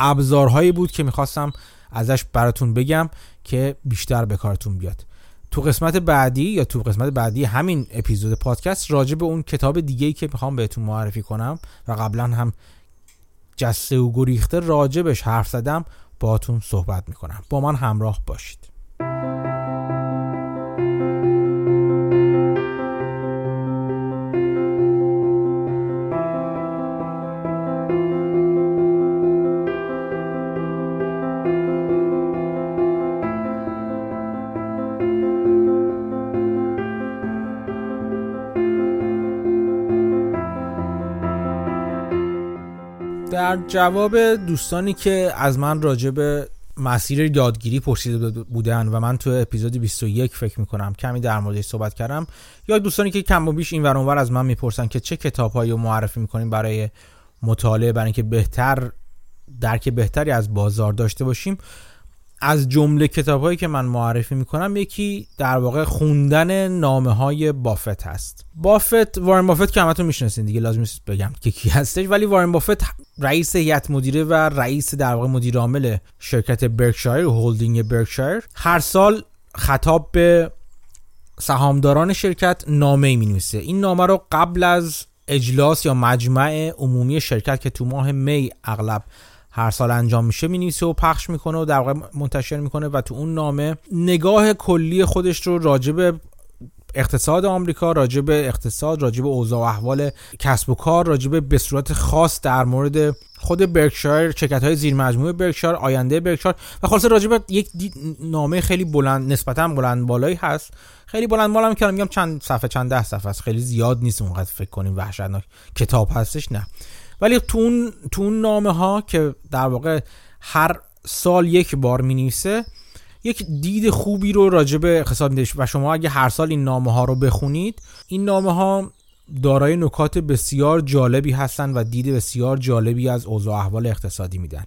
ابزارهایی بود که می‌خواستم ازش براتون بگم که بیشتر به کارتون بیاد. تو قسمت بعدی یا تو قسمت بعدی همین اپیزود پادکست راجع به اون کتاب دیگه ای که می‌خوام بهتون معرفی کنم و قبلا هم جسته و گریخته راجبش حرف زدم باهاتون صحبت می‌کنم. با من همراه باشید. در جواب دوستانی که از من راجع به مسیر یادگیری پرسیده بودن و من تو اپیزود 21 فکر می‌کنم کمی در موردش صحبت کردم یا دوستانی که کم و بیش این ور از من می‌پرسن که چه کتابهایی رو معرفی می‌کنیم برای مطالعه برای اینکه بهتر درک بهتری از بازار داشته باشیم از جمله کتاب هایی که من معرفی می‌کنم یکی در واقع خوندن نامه های بافت هست. بافت وارن بافت که همتون می‌شناسین دیگه لازم نیست بگم که کی هستش ولی وارن بافت رئیس هیئت مدیره و رئیس در واقع مدیر عامل شرکت برکشایر هولدینگ برکشایر هر سال خطاب به سهامداران شرکت نامه می نویسه این نامه رو قبل از اجلاس یا مجمع عمومی شرکت که تو ماه می اغلب هر سال انجام میشه می‌نویسه و پخش می‌کنه و در واقع منتشر می‌کنه و تو اون نامه نگاه کلی خودش رو راجب اقتصاد آمریکا راجب اقتصاد راجب اوضاع و احوال کسب و کار راجب به صورت خاص در مورد خود برکشایر شرکت های زیر مجموعه برکشایر آینده برکشایر و خلاصه راجب یک نامه خیلی بلند نسبتا بلند بالایی هست. خیلی بلند بالا می‌کنم میگم چند صفحه چند ده صفحه است. خیلی زیاد نیست اونقدر فکر کنیم وحشتناک کتاب هستش نه. ولی تو اون, تو اون نامه ها که در واقع هر سال یک بار می نویسه یک دید خوبی رو راجع به اقتصاد و شما اگه هر سال این نامه ها رو بخونید این نامه ها دارای نکات بسیار جالبی هستن و دید بسیار جالبی از اوضاع احوال اقتصادی میدن.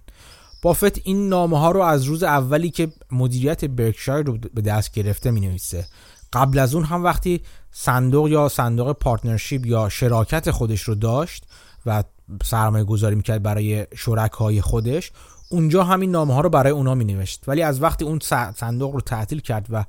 بافت این نامه ها رو از روز اولی که مدیریت برکشایر رو به دست گرفته می نویسه قبل از اون هم وقتی صندوق یا صندوق partnership یا شراکت خودش رو داشت و سرمایه گذاری می‌کرد برای شرکای خودش. اونجا همین نامه ها رو برای اونا می نوشت ولی از وقتی اون صندوق رو تعطیل کرد و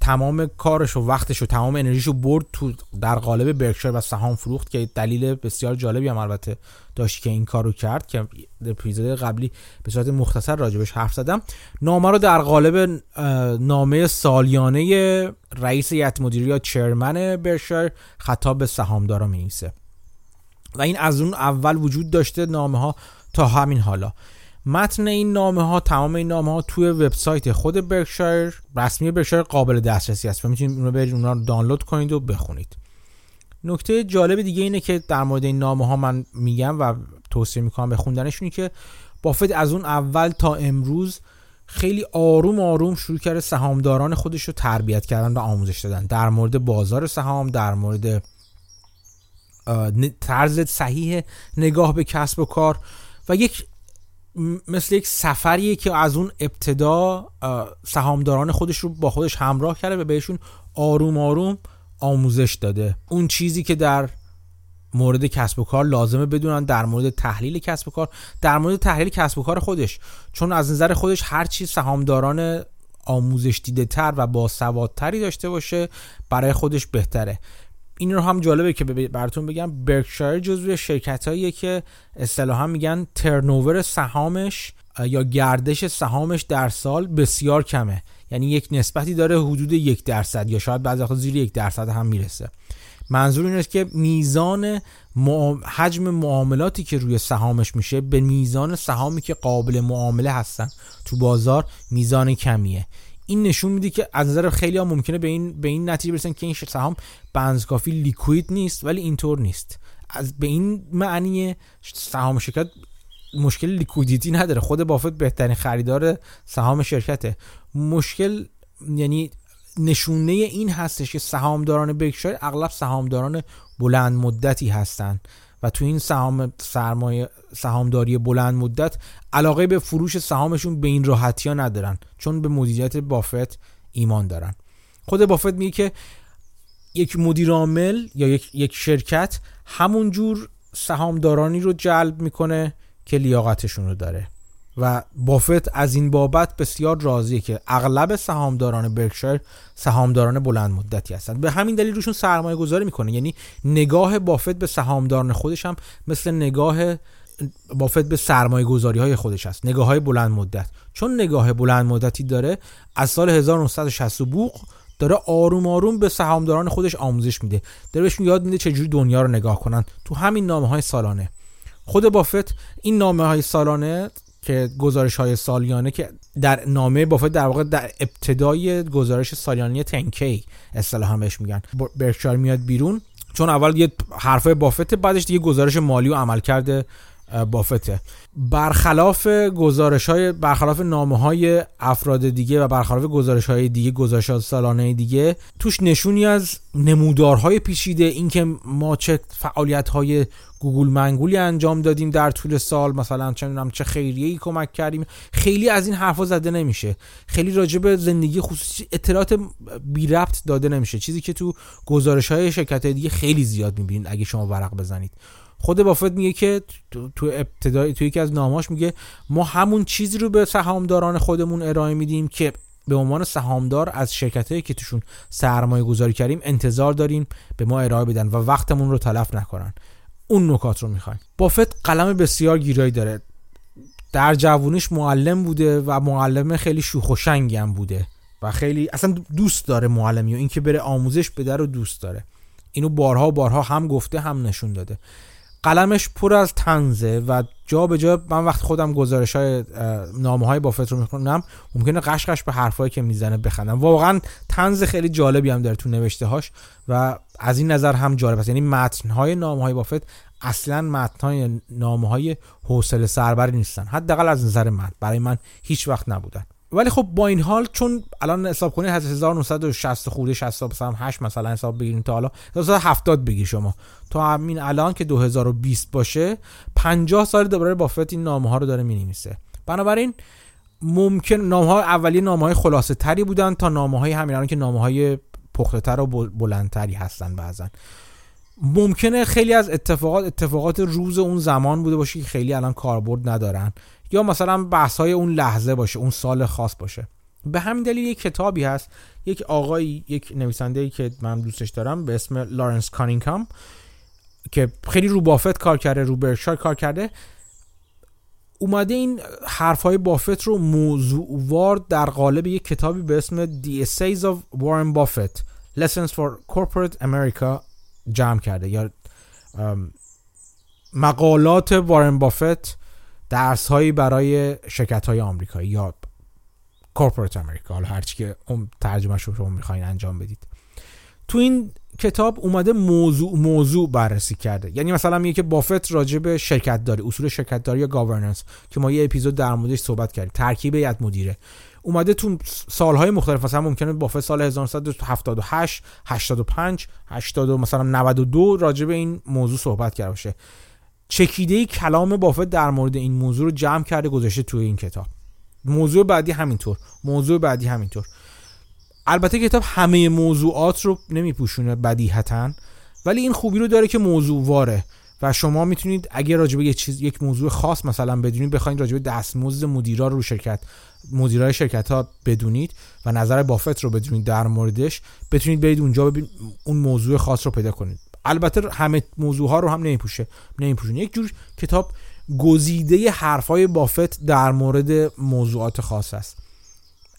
تمام کارش و وقتش و تمام انرژیش رو برد تو در قالب برکشایر و سهام فروخت که دلیل بسیار جالبی هم البته داشت که این کار رو کرد که در اپیزود قبلی به صورت مختصر راجبش حرف زدم. نامه رو در قالب نامه سالیانه رئیس هیئت مدیره یا چرمن برکشایر خطاب به سهامدارا می و این از اون اول وجود داشته نامه ها تا همین حالا. متن این نامه ها تمام این نامه ها توی وبسایت خود برکشایر رسمی برکشایر قابل دسترسی است و می‌تونید اونو برید اونا رو دانلود کنید و بخونید. نکته جالب دیگه اینه که در مورد این نامه ها من میگم و توصیه می‌کنم به خوندنشونی که بافت از اون اول تا امروز خیلی آروم آروم شروع کرده سهامداران خودش رو تربیت کردن و آموزش دادن. در مورد بازار سهام در مورد طرز صحیح نگاه به کسب و کار و یک مثل یک سفریه که از اون ابتدا سهامداران خودش رو با خودش همراه کرده و بهشون آروم آروم آموزش داده. اون چیزی که در مورد کسب و کار لازمه بدونن در مورد تحلیل کسب و کار در مورد تحلیل کسب و کار خودش. چون از نظر خودش هر چی سهامداران آموزش دیده تر و با سوادتری داشته باشه برای خودش بهتره. این رو هم جالبه که براتون بگم برکشایر جزو شرکت هاییه که اصطلاحا میگن ترنوور سهامش یا گردش سهامش در سال بسیار کمه. یعنی یک نسبتی داره حدود یک درصد یا شاید بعضی وقت زیر یک درصد هم می‌رسه. منظور این است که میزان حجم معاملاتی که روی سهامش میشه به میزان سهامی که قابل معامله هستن تو بازار میزان کمیه. این نشون میده که از نظر خیلی ها ممکنه به این به این نتیجه برسن که این سهام به اندازه کافی liquid نیست ولی اینطور نیست. از به این معنی سهام شرکت مشکل liquidity نداره. خود بافت بهترین خریدار سهام شرکته. مشکل یعنی نشونه این هستش که سهامداران برکشایر اغلب سهامداران بلند مدتی هستند و تو این سهام سرمایه سهامداری بلند مدت علاقه به فروش سهامشون به این راحتی ها ندارن چون به مدیریت بافت ایمان دارن. خود بافت میگه که یک مدیر عامل یا یک, یک شرکت همون جور سهامدارانی رو جلب می‌کنه که لیاقتشون رو داره. و بافت از این بابت بسیار راضیه که اغلب سهامداران برکشایر سهامداران بلند مدتی هستند. به همین دلیل روشون سرمایه گذاری می‌کنه. یعنی نگاه بافت به سهامداران خودش هم مثل نگاه بافت به سرمایه گذاری های خودش هست. نگاه های بلند مدت. چون نگاه بلند مدتی داره از سال 1960 بوق داره آروم آروم به سهامداران خودش آموزش میده. داره بهشون یاد میده چجوری دنیا رو نگاه کنن. تو همین نامه های سالانه. خود بافت این نامه های سالانه که گزارش های سالیانه که در نامه بافت در واقع در ابتدای گزارش سالیانه تنکی اصطلاحا بهش میگن. برکشایر میاد بیرون. چون اول یه حرفای بافت بعدش دیگه گزارش مالی و عمل کرده بافته. برخلاف گزارش های برخلاف نامه های افراد دیگه و برخلاف گزارش های دیگه گزارش های سالانه دیگه توش نشونی از نمودارهای پیچیده. اینکه ما چه فعالیت های گوگل منگولی انجام دادیم در طول سال مثلا چه چه خیریه ای کمک کردیم. خیلی از این حرفا زده نمیشه. خیلی راجع به زندگی خصوصی اطلاعات بی ربط داده نمیشه. چیزی که تو گزارش های شرکت دیگه خیلی زیاد می‌بینید. اگه شما ورق بزنید. خود بافت میگه که تو ابتدای تو یکی از نامهاش میگه ما همون چیزی رو به سهامداران خودمون ارائه میدیم که به عنوان سهامدار از شرکتهایی که توشون سرمایه گذاری کردیم انتظار داریم به ما ارائه بدن و وقتمون رو تلف نکنن. اون نکات رو می‌خوایم. بافت قلم بسیار گیرایی داره. در جوونیش معلم بوده و معلم خیلی شوخ و شنگی هم بوده و خیلی اصلا دوست داره معلمی و اینکه بره آموزش بده رو دوست داره. اینو بارها بارها هم گفته هم نشون داده. قلمش پر از تنزه و جا به جا من وقت خودم گزارش های نامه های بافت رو می‌کنم ممکنه قشقش به حرفایی که می‌زنه بخندم. واقعا تنز خیلی جالبی هم داره تو نوشته هاش و از این نظر هم جالب است. یعنی متن های نامه های بافت اصلا متن های نامه های حوصله سربری نیستن. حداقل از نظر من. برای من هیچ وقت نبودن. ولی خب با این حال چون الان حساب کنید از 1960 خورده 60 مثلا 8 مثلا حساب بگیریم تا حالا 1970 بگی شما. تا همین الان که 2020 باشه 50 سال دوباره بافت این نامه ها رو داره می‌نویسه. بنابراین ممکن نامه ها اولیه نامه های خلاصه تری بودن تا نامه های همین الان که نامه های پخته تر و بلندتری هستن بعضا ممکنه خیلی از اتفاقات اتفاقات روز اون زمان بوده باشه که خیلی الان کاربرد ندارن. یا مثلا بحث های اون لحظه باشه اون سال خاص باشه. به همین دلیل یک کتابی هست یک آقایی یک نویسنده که من دوستش دارم به اسم لارنس کانینگهام که خیلی رو بافت کار کرده رو برکشایر کار کرده. اومده این حرف های بافت رو موضوعوار در قالب یک کتابی به اسم The Essays of Warren Buffett Lessons for Corporate America جمع کرده. یا مقالات وارن بافت درس هایی برای شرکت های آمریکایی یا کورپورات امریکا حالا هرچی که اون ترجمه رو شما می‌خواین انجام بدید. تو این کتاب اومده موضوع موضوع بررسی کرده. یعنی مثلا میگه که بافت راجع به شرکت داری اصول شرکت داری یا گاورننس که ما یه اپیزود در موردش صحبت کردیم. ترکیب هیئت مدیره. اومده تو سالهای مختلف مثلا ممکنه بافت سال 1978 85 80 مثلا 92 راجع به این موضوع صحبت کرده باشه. چکیده کلام بافت در مورد این موضوع رو جمع کرده گذاشته توی این کتاب. موضوع بعدی همینطور. موضوع بعدی همینطور. البته کتاب همه موضوعات رو نمیپوشونه بدیهتا ولی این خوبی رو داره که موضوع واره و شما می‌تونید اگه راجبه یه چیز یک موضوع خاص مثلا بدونید بخواید راجبه دستمزد مدیرا رو شرکت مدیرای شرکت ها بدونید و نظر بافت رو بدونید در موردش بتونید برید اونجا ببین اون موضوع خاص رو پیدا کنید. البته همه موضوع ها رو هم نمیپوشه نمیپوشونه. یک جور کتاب گزیده حرفای بافت در مورد موضوعات خاص است.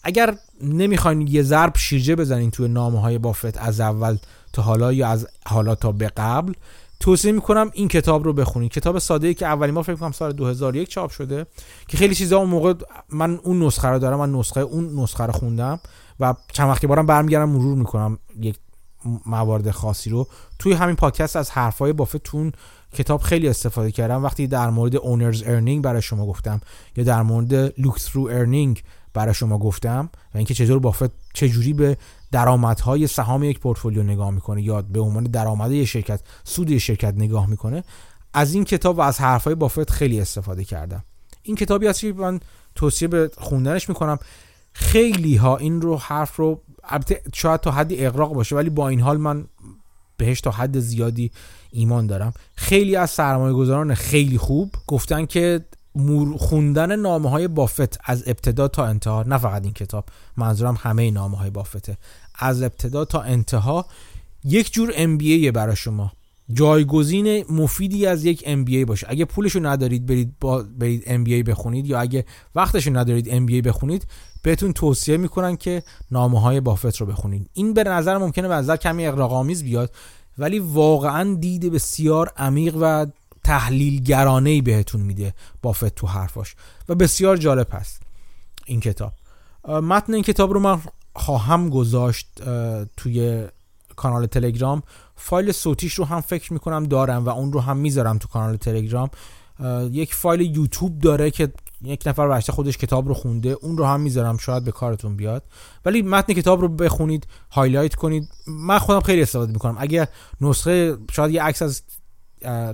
اگر نمی‌خواین یه ضرب شیرجه بزنین توی نامه های بافت از اول تا حالا یا از حالا تا به قبل توصیه می‌کنم این کتاب رو بخونید کتاب ساده ای که اولین ما فکر کنم سال 2001 چاپ شده که خیلی چیزا اون موقع من اون نسخه رو دارم من نسخه اون نسخه رو خوندم و چند وقتی بارم برمیگردم مرور می‌کنم یک موارد خاصی رو توی همین پادکست از حرفای بافت تو اون کتاب خیلی استفاده کردم. وقتی در مورد owner's earning برای شما گفتم یا در مورد look-through earning برای شما گفتم و اینکه چطور بافت چجوری به درآمدهای سهام یک پورتفولیو نگاه می‌کنه یا به عنوان درآمد یک شرکت سود یک شرکت نگاه می‌کنه از این کتاب و از حرفهای بافت خیلی استفاده کردم. این کتابی هست که من توصیه به خوندنش می‌کنم. خیلی ها این رو حرف رو البته شاید تا حدی اقراق باشه ولی با این حال من بهش تا حد زیادی ایمان دارم. خیلی از سرمایه گذاران خیلی خوب گفتن که خوندن نامه های بافت از ابتدا تا انتها نه فقط این کتاب منظورم همه نامه های بافته از ابتدا تا انتها یک جور MBA برای شما. جایگزین مفیدی از یک MBA باشه. اگه پولشو ندارید برید با برید MBA بخونید یا اگه وقتشو ندارید MBA بخونید بهتون توصیه می‌کنن که نامه های بافت رو بخونید این به نظر ممکنه به نظر کمی اقراق‌آمیز بیاد ولی واقعا دید بسیار عمیق و تحلیل گرانه بهتون میده بافت تو حرفاش. و بسیار جالب هست این کتاب. متن این کتاب رو من خواهم گذاشت توی کانال تلگرام. فایل صوتیش رو هم فکر می‌کنم دارم و اون رو هم می‌ذارم تو کانال تلگرام. یک فایل یوتیوب داره که یک نفر برداشته خودش کتاب رو خونده اون رو هم می‌ذارم شاید به کارتون بیاد. ولی متن کتاب رو بخونید highlight کنید. من خودم خیلی استفاده می‌کنم. اگر نسخه شاید یه عکس از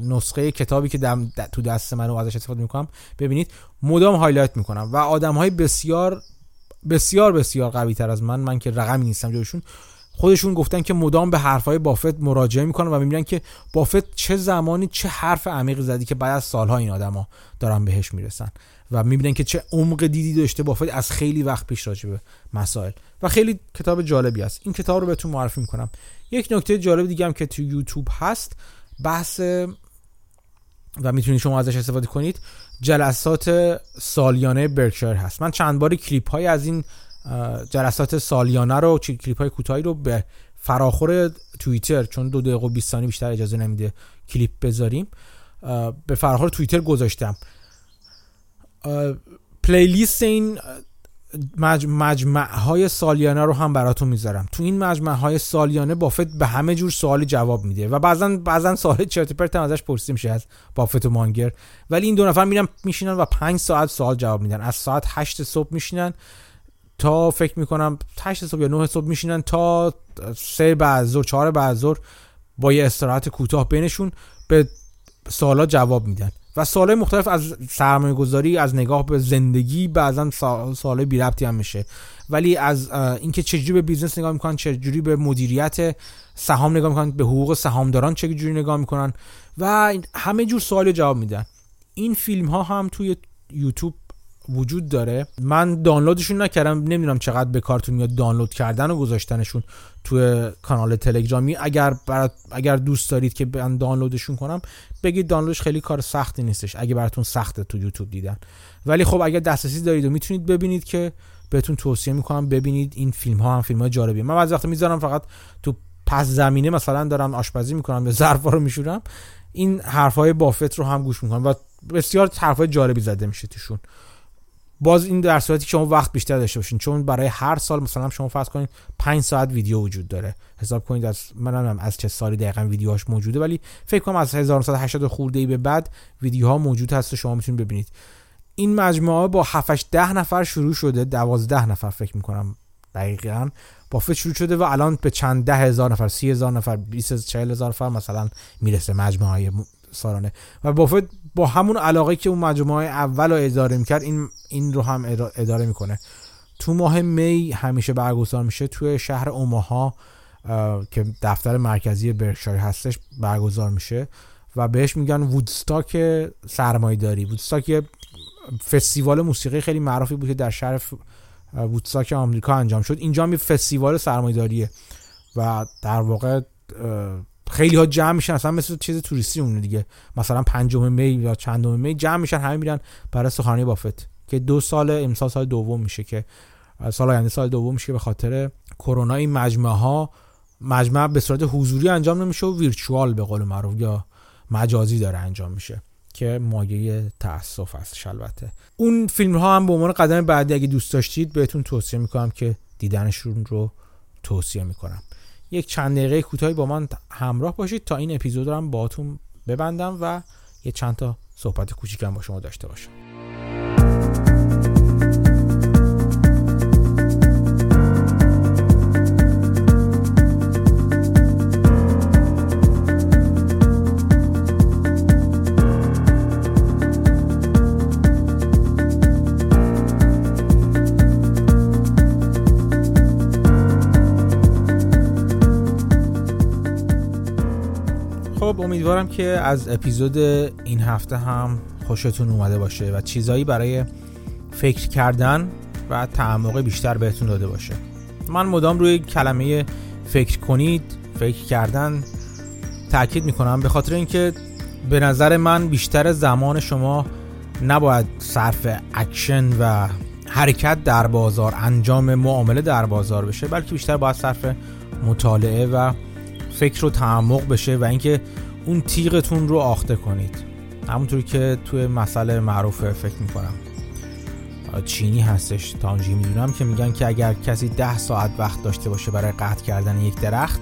نسخه کتابی که دم تو دست من رو ازش استفاده می‌کنم ببینید. مدام هایلایت می‌کنم و آدم های بسیار بسیار بسیار قوی تر از من من که رقمی نیستم جوشون خودشون گفتن که مدام به حرفهای بافت مراجعه می‌کنن و می‌بینن که بافت چه زمانی چه حرف عمیقی زدی که بعد از سالها این آدما دارن بهش می‌رسن. و می‌بینن که چه عمق دیدی داشته بافت. از خیلی وقت پیش راجع به مسائل. و خیلی کتاب جالبی است این کتاب رو بهتون معرفی می‌کنم. یک نکته جالب دیگه هم که تو یوتیوب هست بحث و می‌تونید شما ازش استفاده کنید جلسات سالیانه برکشایر هست. من چند باری کلیپ های از این جلسات سالیانه رو کلیپ های کوتاهی رو به فراخور توییتر چون دو دقیقه و 20 ثانیه بیشتر اجازه نمیده کلیپ بذاریم به فراخور توییتر گذاشتم. پلیلیست این مجمع های سالیانه رو هم براتون می‌ذارم. تو این مجمع های سالیانه بافت به همه جور سوال جواب میده و بعضا بعضا سوال چرت پرت ازش پرسیده میشه از بافت و مانگر. ولی این دو نفر میرن میشینن و 5 ساعت سوال جواب میدن. از ساعت 8 صبح میشینن تا فکر می‌کنم 8 صبح یا 9 صبح میشینن تا 3 بعد ظهر 4 بعد ظهر با یه استراحت کوتاه بینشون به سوالا جواب میدن. و سوال مختلف از سرمایه گذاری از نگاه به زندگی بعضا سوال بی ربطی هم میشه. ولی از اینکه چجوری به بیزنس نگاه می‌کنن چجوری به مدیریت سهام نگاه می‌کنن به حقوق سهامداران چجوری نگاه می‌کنن و همه جور سوال جواب میدن. این فیلم ها هم توی یوتیوب وجود داره. من دانلودشون نکردم نمی‌دونم چقدر به کارتون میاد دانلود کردن و گذاشتنشون توی کانال تلگرامی. اگر برات اگر دوست دارید که من دانلودشون کنم بگید دانلودش خیلی کار سختی نیستش اگه براتون سخته تو یوتیوب دیدن. ولی خب اگر دسترسی دارید و می‌تونید ببینید که بهتون توصیه می‌کنم ببینید این فیلم ها هم فیلم های جالبیه. من بعضی وقت می‌ذارم فقط تو پس زمینه مثلا دارم آشپزی می‌کنم یا ظرفا رو میشورم این حرفهای بافت رو هم گوش می‌کنم و بسیار حرفای جالبی زده میشه توشون. باز این در صورتی که شما وقت بیشتر داشته باشین. چون برای هر سال مثلا شما فرض کنید 5 ساعت ویدیو وجود داره. حساب کنید از من از چه سالی دقیقا ویدیوهاش موجوده ولی فکر کنم از 1980 خورده ای به بعد ویدیوها موجود هست و شما می‌تونید ببینید. این مجموعه با 7 ده نفر شروع شده 12 نفر فکر می‌کنم دقیقا. بافت شروع شده و الان به چند ده هزار نفر سی هزار نفر 20 40 هزار نفر مثلا می‌رسه مجموعه سالانه. و بافت با همون علاقه که اون مجموعه اول رو اداره می‌کرد این این رو هم اداره می‌کنه. تو ماه می همیشه برگزار میشه. توی شهر اوماها که دفتر مرکزی برکشایر هستش برگزار میشه و بهش میگن وودستاک سرمایه داری وودستاک فستیوال موسیقی خیلی معروفی بود که در شهر وودستاک آمریکا انجام شد. اینجا هم یه فستیوال سرمایه داریه و در واقع خیلی ها جمع میشن اصلا مثل چیز توریستی اونه دیگه. مثلا پنجم می یا چندم می جمع میشن همه میرن برای سخنرانی بافت که دو سال امسال سال دوم میشه که سال آینده سال دوم میشه به خاطر کرونا این مجمع ها مجمع به صورت حضوری انجام نمیشه و ویرچوال به قول معروف یا مجازی داره انجام میشه که مایه تاسف است البته. اون فیلم ها هم به عنوان قدم بعدی اگه دوست داشتید بهتون توصیه می‌کنم که دیدنشون رو توصیه می‌کنم. یک چند دقیقه کوتاهی با من همراه باشید تا این اپیزود رو هم باهاتون ببندم و یه چند تا صحبت کوچیکم با شما داشته باشم. خب امیدوارم که از اپیزود این هفته هم خوشتون اومده باشه و چیزایی برای فکر کردن و تعمق بیشتر بهتون داده باشه. من مدام روی کلمه فکر کنید فکر کردن تاکید می‌کنم. به خاطر اینکه به نظر من بیشتر زمان شما نباید صرف اکشن و حرکت در بازار انجام معامله در بازار بشه بلکه بیشتر باید صرف مطالعه و فکر و تعمق بشه و اینکه اون تیغتون رو آخته کنید. همونطوری که توی مسئله معروف فکر می‌کنم. چینی هستش تانجی می‌دونم که میگن که اگر کسی ده ساعت وقت داشته باشه برای قطع کردن یک درخت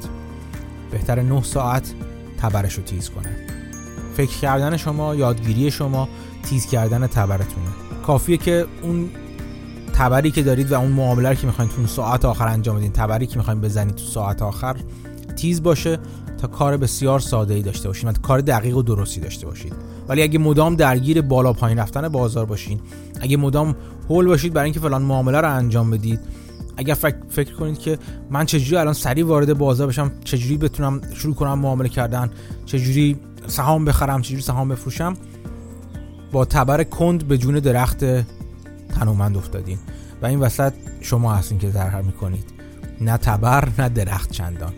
بهتر 9 ساعت تبرش رو تیز کنه. فکر کردن شما یادگیری شما تیز کردن تبرتونه. کافیه که اون تبری که دارید و اون معامله که می‌خواین تو ساعت آخر انجام بدین تبری که می‌خواین بزنید تو ساعت آخر تیز باشه تا کار بسیار ساده ای داشته باشید و کار دقیق و درستی داشته باشید ولی اگه مدام درگیر بالا پایین رفتن بازار باشین اگه مدام هول باشید برای اینکه فلان معامله رو انجام بدید اگر فکر, کنید که من چجوری الان سریع وارد بازار بشم چجوری بتونم شروع کنم معامله کردن چجوری سهام بخرم چجوری سهام بفروشم با تبر کند به جون درخت تنومند افتادین. و این وسط شما هستین که ضرر می‌کنید. نه تبر نه درخت چندان.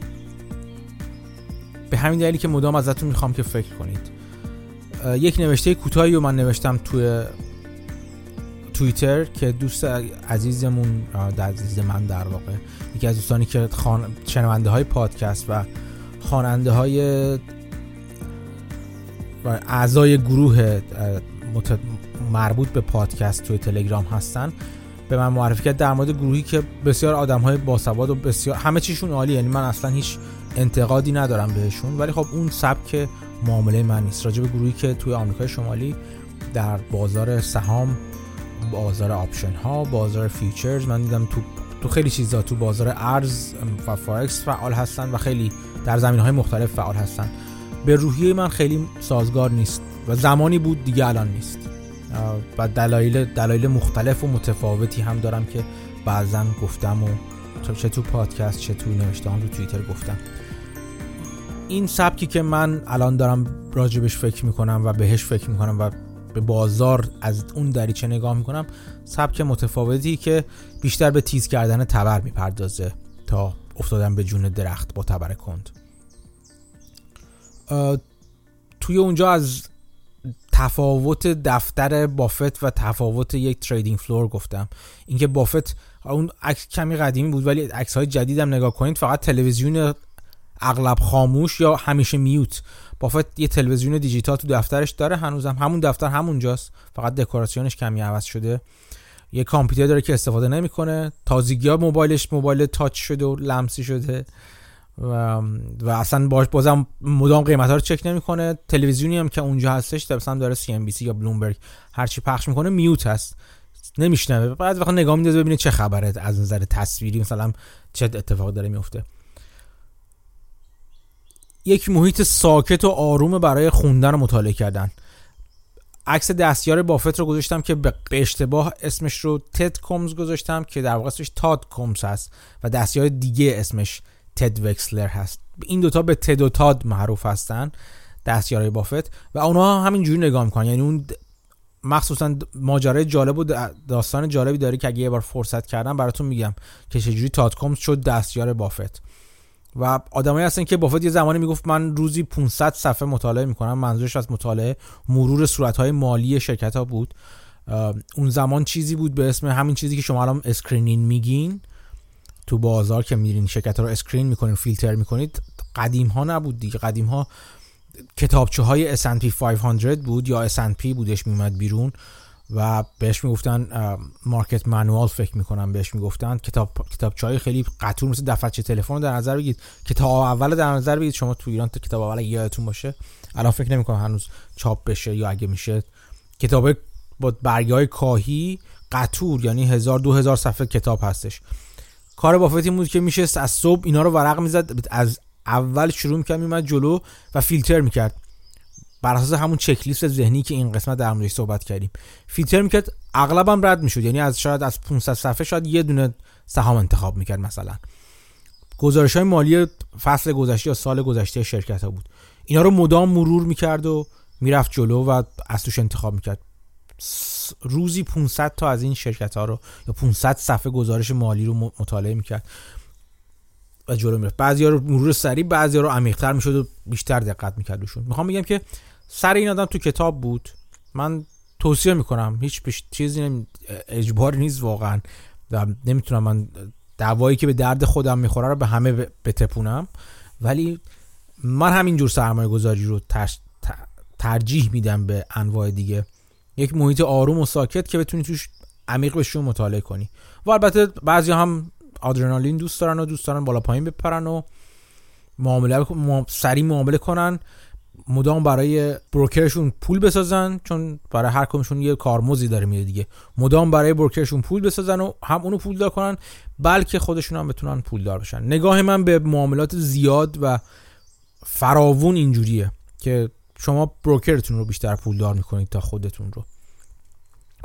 به همین دلیلی که مدام ازتون می‌خوام که فکر کنید. یک نوشته کوتاهی رو من نوشتم توی توییتر که دوست عزیزمون در عزیز من در واقع یکی از دوستانی که خان... شنونده های پادکست و خواننده های و اعضای گروه مربوط به پادکست توی تلگرام هستن به من معرفی کرد در مورد گروهی که بسیار آدم های باسواد و بسیار همه چیشون عالی یعنی من اصلا هیچ انتقادی ندارم بهشون ولی خب اون سبک معامله من نیست. راجع به گروهی که توی آمریکای شمالی در بازار سهام بازار option ها بازار futures من دیدم تو تو خیلی چیزا تو بازار ارز و فارکس فعال هستن و خیلی در زمین های مختلف فعال هستن. به روحیه من خیلی سازگار نیست و زمانی بود دیگه الان نیست. و دلایل دلایل مختلف و متفاوتی هم دارم که بعضا گفتم و چه تو پادکست چه تو نوشته رو توییتر گفتم. این سبکی که من الان دارم راجبش فکر می‌کنم و بهش فکر می‌کنم و به بازار از اون دریچه نگاه می‌کنم سبک متفاوتی که بیشتر به تیز کردن تبر می‌پردازه تا افتادن به جون درخت با تبر کند. توی اونجا از تفاوت دفتر بافت و تفاوت یک trading floor گفتم. اینکه بافت اون عکس کمی قدیمی بود ولی عکس های جدیدم نگاه کنید فقط تلویزیون اغلب خاموش یا همیشه mute. بافت یه تلویزیون دیجیتال تو دفترش داره هنوزم همون دفتر همونجاست. فقط دکوراسیونش کمی عوض شده. یه کامپیوتر داره که استفاده نمی‌کنه. تازگی ها موبایلش موبایل تاچ شده و لمسی شده. و, و اصلا باش بازم مدام قیمت ها رو چک نمی‌کنه. تلویزیونی هم که اونجا هستش مثلا داره سی ام بی سی یا بلومبرگ هرچی پخش می‌کنه میوت هست. نمیشنوه. بعد وقت نگاه میندازه ببینه چه خبره از نظر تصویری مثلا چه اتفاق داره میفته یک محیط ساکت و آروم برای خوندن و مطالعه کردن. عکس دستیار بافت رو گذاشتم که به اشتباه اسمش رو تد کومز گذاشتم که در واقع اسمش تاد کومز هست و دستیار دیگه اسمش تد وکسلر هست. این دوتا به تد و تاد معروف هستن دستیارهای بافت و اونها همینجوری نگاه می‌کنن. یعنی اون مخصوصا ماجرای جالب و داستان جالبی داره که اگه یه بار فرصت کردم براتون میگم که چجوری تاد کومز شد دستیار بافت. و آدمایی هستن که بافت یه زمانی می‌گفت من روزی 500 صفحه مطالعه می‌کنم منظورش از مطالعه مرور صورتهای مالی شرکت ها بود اون زمان چیزی بود به اسم همین چیزی که شما الان screening میگین. تو بازار که میرین شرکت ها رو screen می‌کنین فیلتر می‌کنید قدیم ها نبود دیگه. قدیم ها کتابچه های S&P 500 بود یا S&P بودش میومد بیرون. و بهش می‌گفتن market manual فکر می‌کنم بهش می‌گفتن. کتاب کتابچه‌های خیلی قطور مثل دفترچه تلفن در نظر بگید کتاب اول در نظر بگید شما تو ایران تا کتاب اول یادتون باشه الان فکر نمی‌کنم هنوز چاپ بشه یا اگه میشه. کتاب با برگه کاهی قطور یعنی هزار دو هزار صفحه کتاب هستش. کار بافت بود که میشه از صبح اینا رو ورق می‌زد از اول شروع می‌کرد میمد جلو و فیلتر می‌کرد. بر اساس همون چک لیست ذهنی که این قسمت در موردش صحبت کردیم. فیلتر می‌کرد اغلبم رد می‌شد. یعنی از شاید از 500 صفحه شاید یه دونه سهام انتخاب می‌کرد مثلا. گزارش های مالی فصل گذشته یا سال گذشته شرکت ها بود. اینا رو مدام مرور می‌کرد و می‌رفت جلو و از توش انتخاب می‌کرد. روزی 500 تا از این شرکت ها رو یا 500 صفحه گزارش مالی رو مطالعه می‌کرد و جلو می‌رفت. بعضیا رو مرور سریع بعضیا رو عمیق‌تر می‌شد و بیشتر دقت می‌کرد می‌خوام بگم که سر این آدم تو کتاب بود. من توصیه می‌کنم هیچ پیش چیزی اجبار نیست واقعا. نمی‌تونم من دعوایی که به درد خودم می‌خوره رو به همه بتپونم. ولی من همینجور سرمایه گذاری رو ترجیح میدم به انواع دیگه. یک محیط آروم و ساکت که بتونی توش عمیق بشی مطالعه کنی. و البته بعضی هم آدرنالین دوست دارن و دوست دارن بالا پایین بپرن و معامله سریع معامله کنن. مدام برای بروکرشون پول بسازن چون برای هر کمشون یه کارمزدی داره میره دیگه. مدام برای بروکرشون پول بسازن و هم اونو پول دار کنن بلکه خودشون هم بتونن پول دار بشن. نگاه من به معاملات زیاد و فراوون اینجوریه که شما بروکرتون رو بیشتر پول دار می‌کنید تا خودتون رو.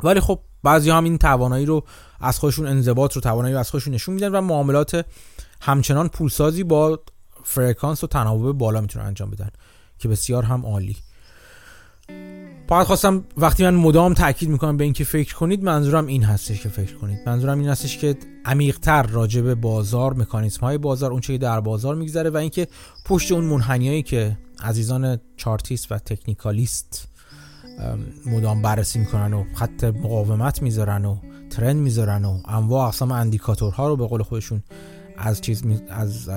ولی خب بعضی هم این توانایی رو از خودشون انضباط رو توانایی از خودشون نشون میدن و معاملات همچنان پولسازی با فرکانس و تناوب بالا می‌تونن انجام بدن. که بسیار هم عالی. فقط خواستم وقتی من مدام تاکید می‌کنم به اینکه فکر کنید منظورم این هستش که فکر کنید. منظورم این هستش که عمیقتر راجع به بازار مکانیزم های بازار اون چه در بازار میگذره و اینکه پشت اون منحنیایی که عزیزان چارتیست و تکنیکالیست مدام بررسی می‌کنن و خط مقاومت می‌ذارن و ترند می‌ذارن و انواع اقسام اندیکاتورها رو به قول خودشون از چیز از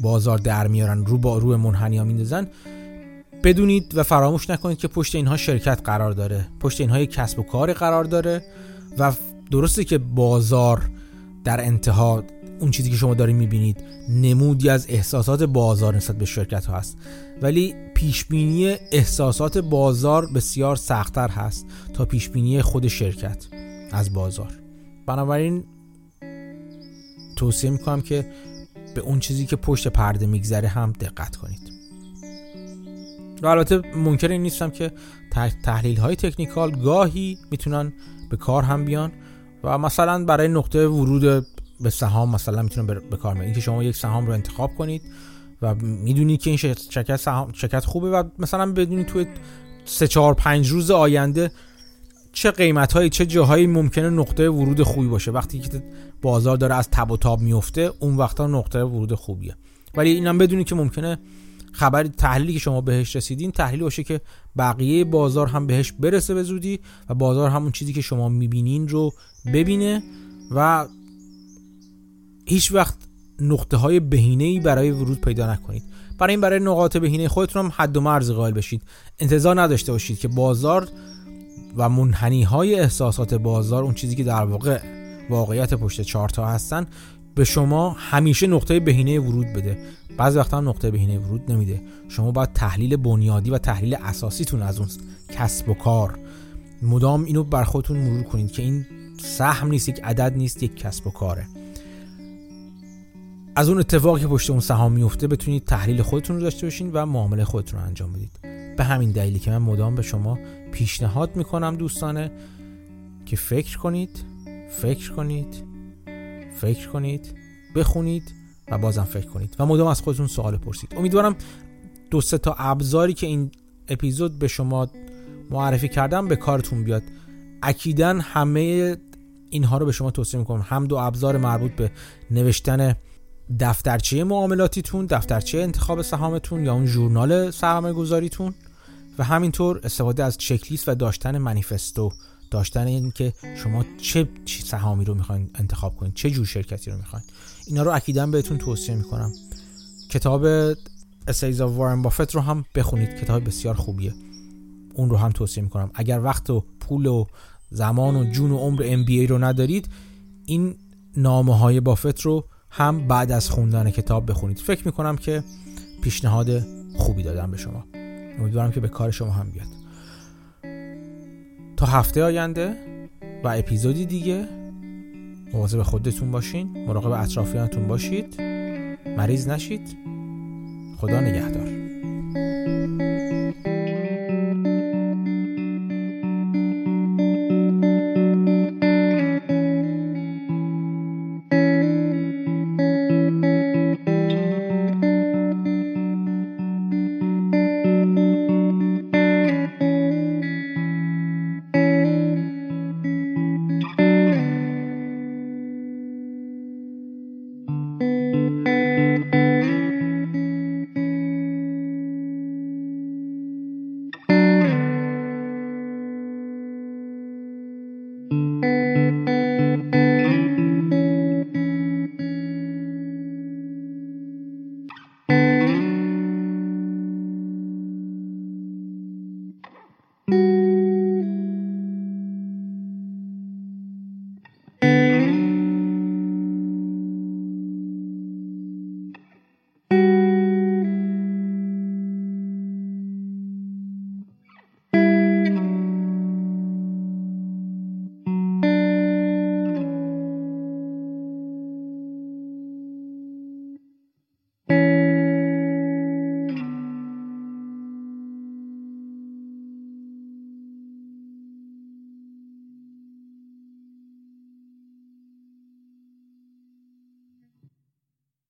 بازار در میارن رو با روی منحنی ها میندازن. بدونید و فراموش نکنید که پشت اینها شرکت قرار داره. پشت اینها یک کسب و کار قرار داره و درسته که بازار در انتها اون چیزی که شما دارید می‌بینید نمودی از احساسات بازار نسبت به شرکت ها هست. ولی پیشبینی احساسات بازار بسیار سختتر هست تا پیشبینی خود شرکت از بازار. بنابراین توصیه می‌کنم که به اون چیزی که پشت پرده میگذره هم دقت کنید. و البته ممکن این نیستم که تحلیل های تکنیکال گاهی می‌تونن به کار هم بیان و مثلا برای نقطه ورود به سهام مثلا می‌تونن به کار بیان. اینکه شما یک سهام رو انتخاب کنید و می‌دونید که این شرکت سهام شرکت خوبه و مثلا بدونید توی سه چهار پنج روز آینده چه قیمت هایی چه جاهایی ممکنه نقطه ورود خوبی باشه. وقتی که بازار داره از تب و تاب میفته اون وقتا نقطه ورود خوبیه. ولی اینم بدونید که ممکنه خبر تحلیلی که شما بهش رسیدین تحلیل باشه که بقیه بازار هم بهش برسه به زودی و بازار همون چیزی که شما می‌بینین رو ببینه و هیچ وقت نقطه های بهینه ای برای ورود پیدا نکنید. برای این برای نقاط بهینه خودتون هم حد و مرز قائل بشید. انتظار نداشته باشید که بازار و منحنی های احساسات بازار اون چیزی که در واقع واقعیت پشت چارتا هستن به شما همیشه نقطه بهینه ورود بده. بعضی وقتا هم نقطه بهینه ورود نمیده. شما باید تحلیل بنیادی و تحلیل اساسیتون از اون کسب و کار. مدام اینو بر خودتون مرور کنید که این سهم نیست یک عدد نیست یک کسب و کاره. از اون اتفاقی که پشت اون سهام میفته بتونید تحلیل خودتون رو داشته باشین و معامله خودتون رو انجام بدید. به همین دلیلی که من مدام به شما پیشنهاد می‌کنم دوستانه که فکر کنید فکر کنید فکر کنید بخونید و بازم فکر کنید و مدام از خودتون سوال پرسید امیدوارم دو سه تا ابزاری که این اپیزود به شما معرفی کردم به کارتون بیاد. اکیدا همه اینها رو به شما توصیه می‌کنم. هم دو ابزار مربوط به نوشتن دفترچه معاملاتیتون دفترچه انتخاب سهامتون یا اون ژورنال سرمایه گذاریتون و همینطور استفاده از چکلیست و داشتن منیفستو داشتن این که شما چه سهامی رو می‌خواین انتخاب کنید چه جور شرکتی رو می‌خواین. اینا رو اکیدا بهتون توصیه می‌کنم. کتاب اسیزا وارن بافت رو هم بخونید کتاب بسیار خوبیه. اون رو هم توصیه می‌کنم. اگر وقت و پول و زمان و جون و عمر ام رو ندارید این نامه های بافت رو هم بعد از خوندن کتاب بخونید. فکر می‌کنم که پیشنهاد خوبی دادم به شما. امیدوارم که به کار شما هم بیاد. تا هفته آینده و اپیزودی دیگه مواظب خودتون باشین مراقب اطرافیانتون باشید. مریض نشید. خدا نگهدار.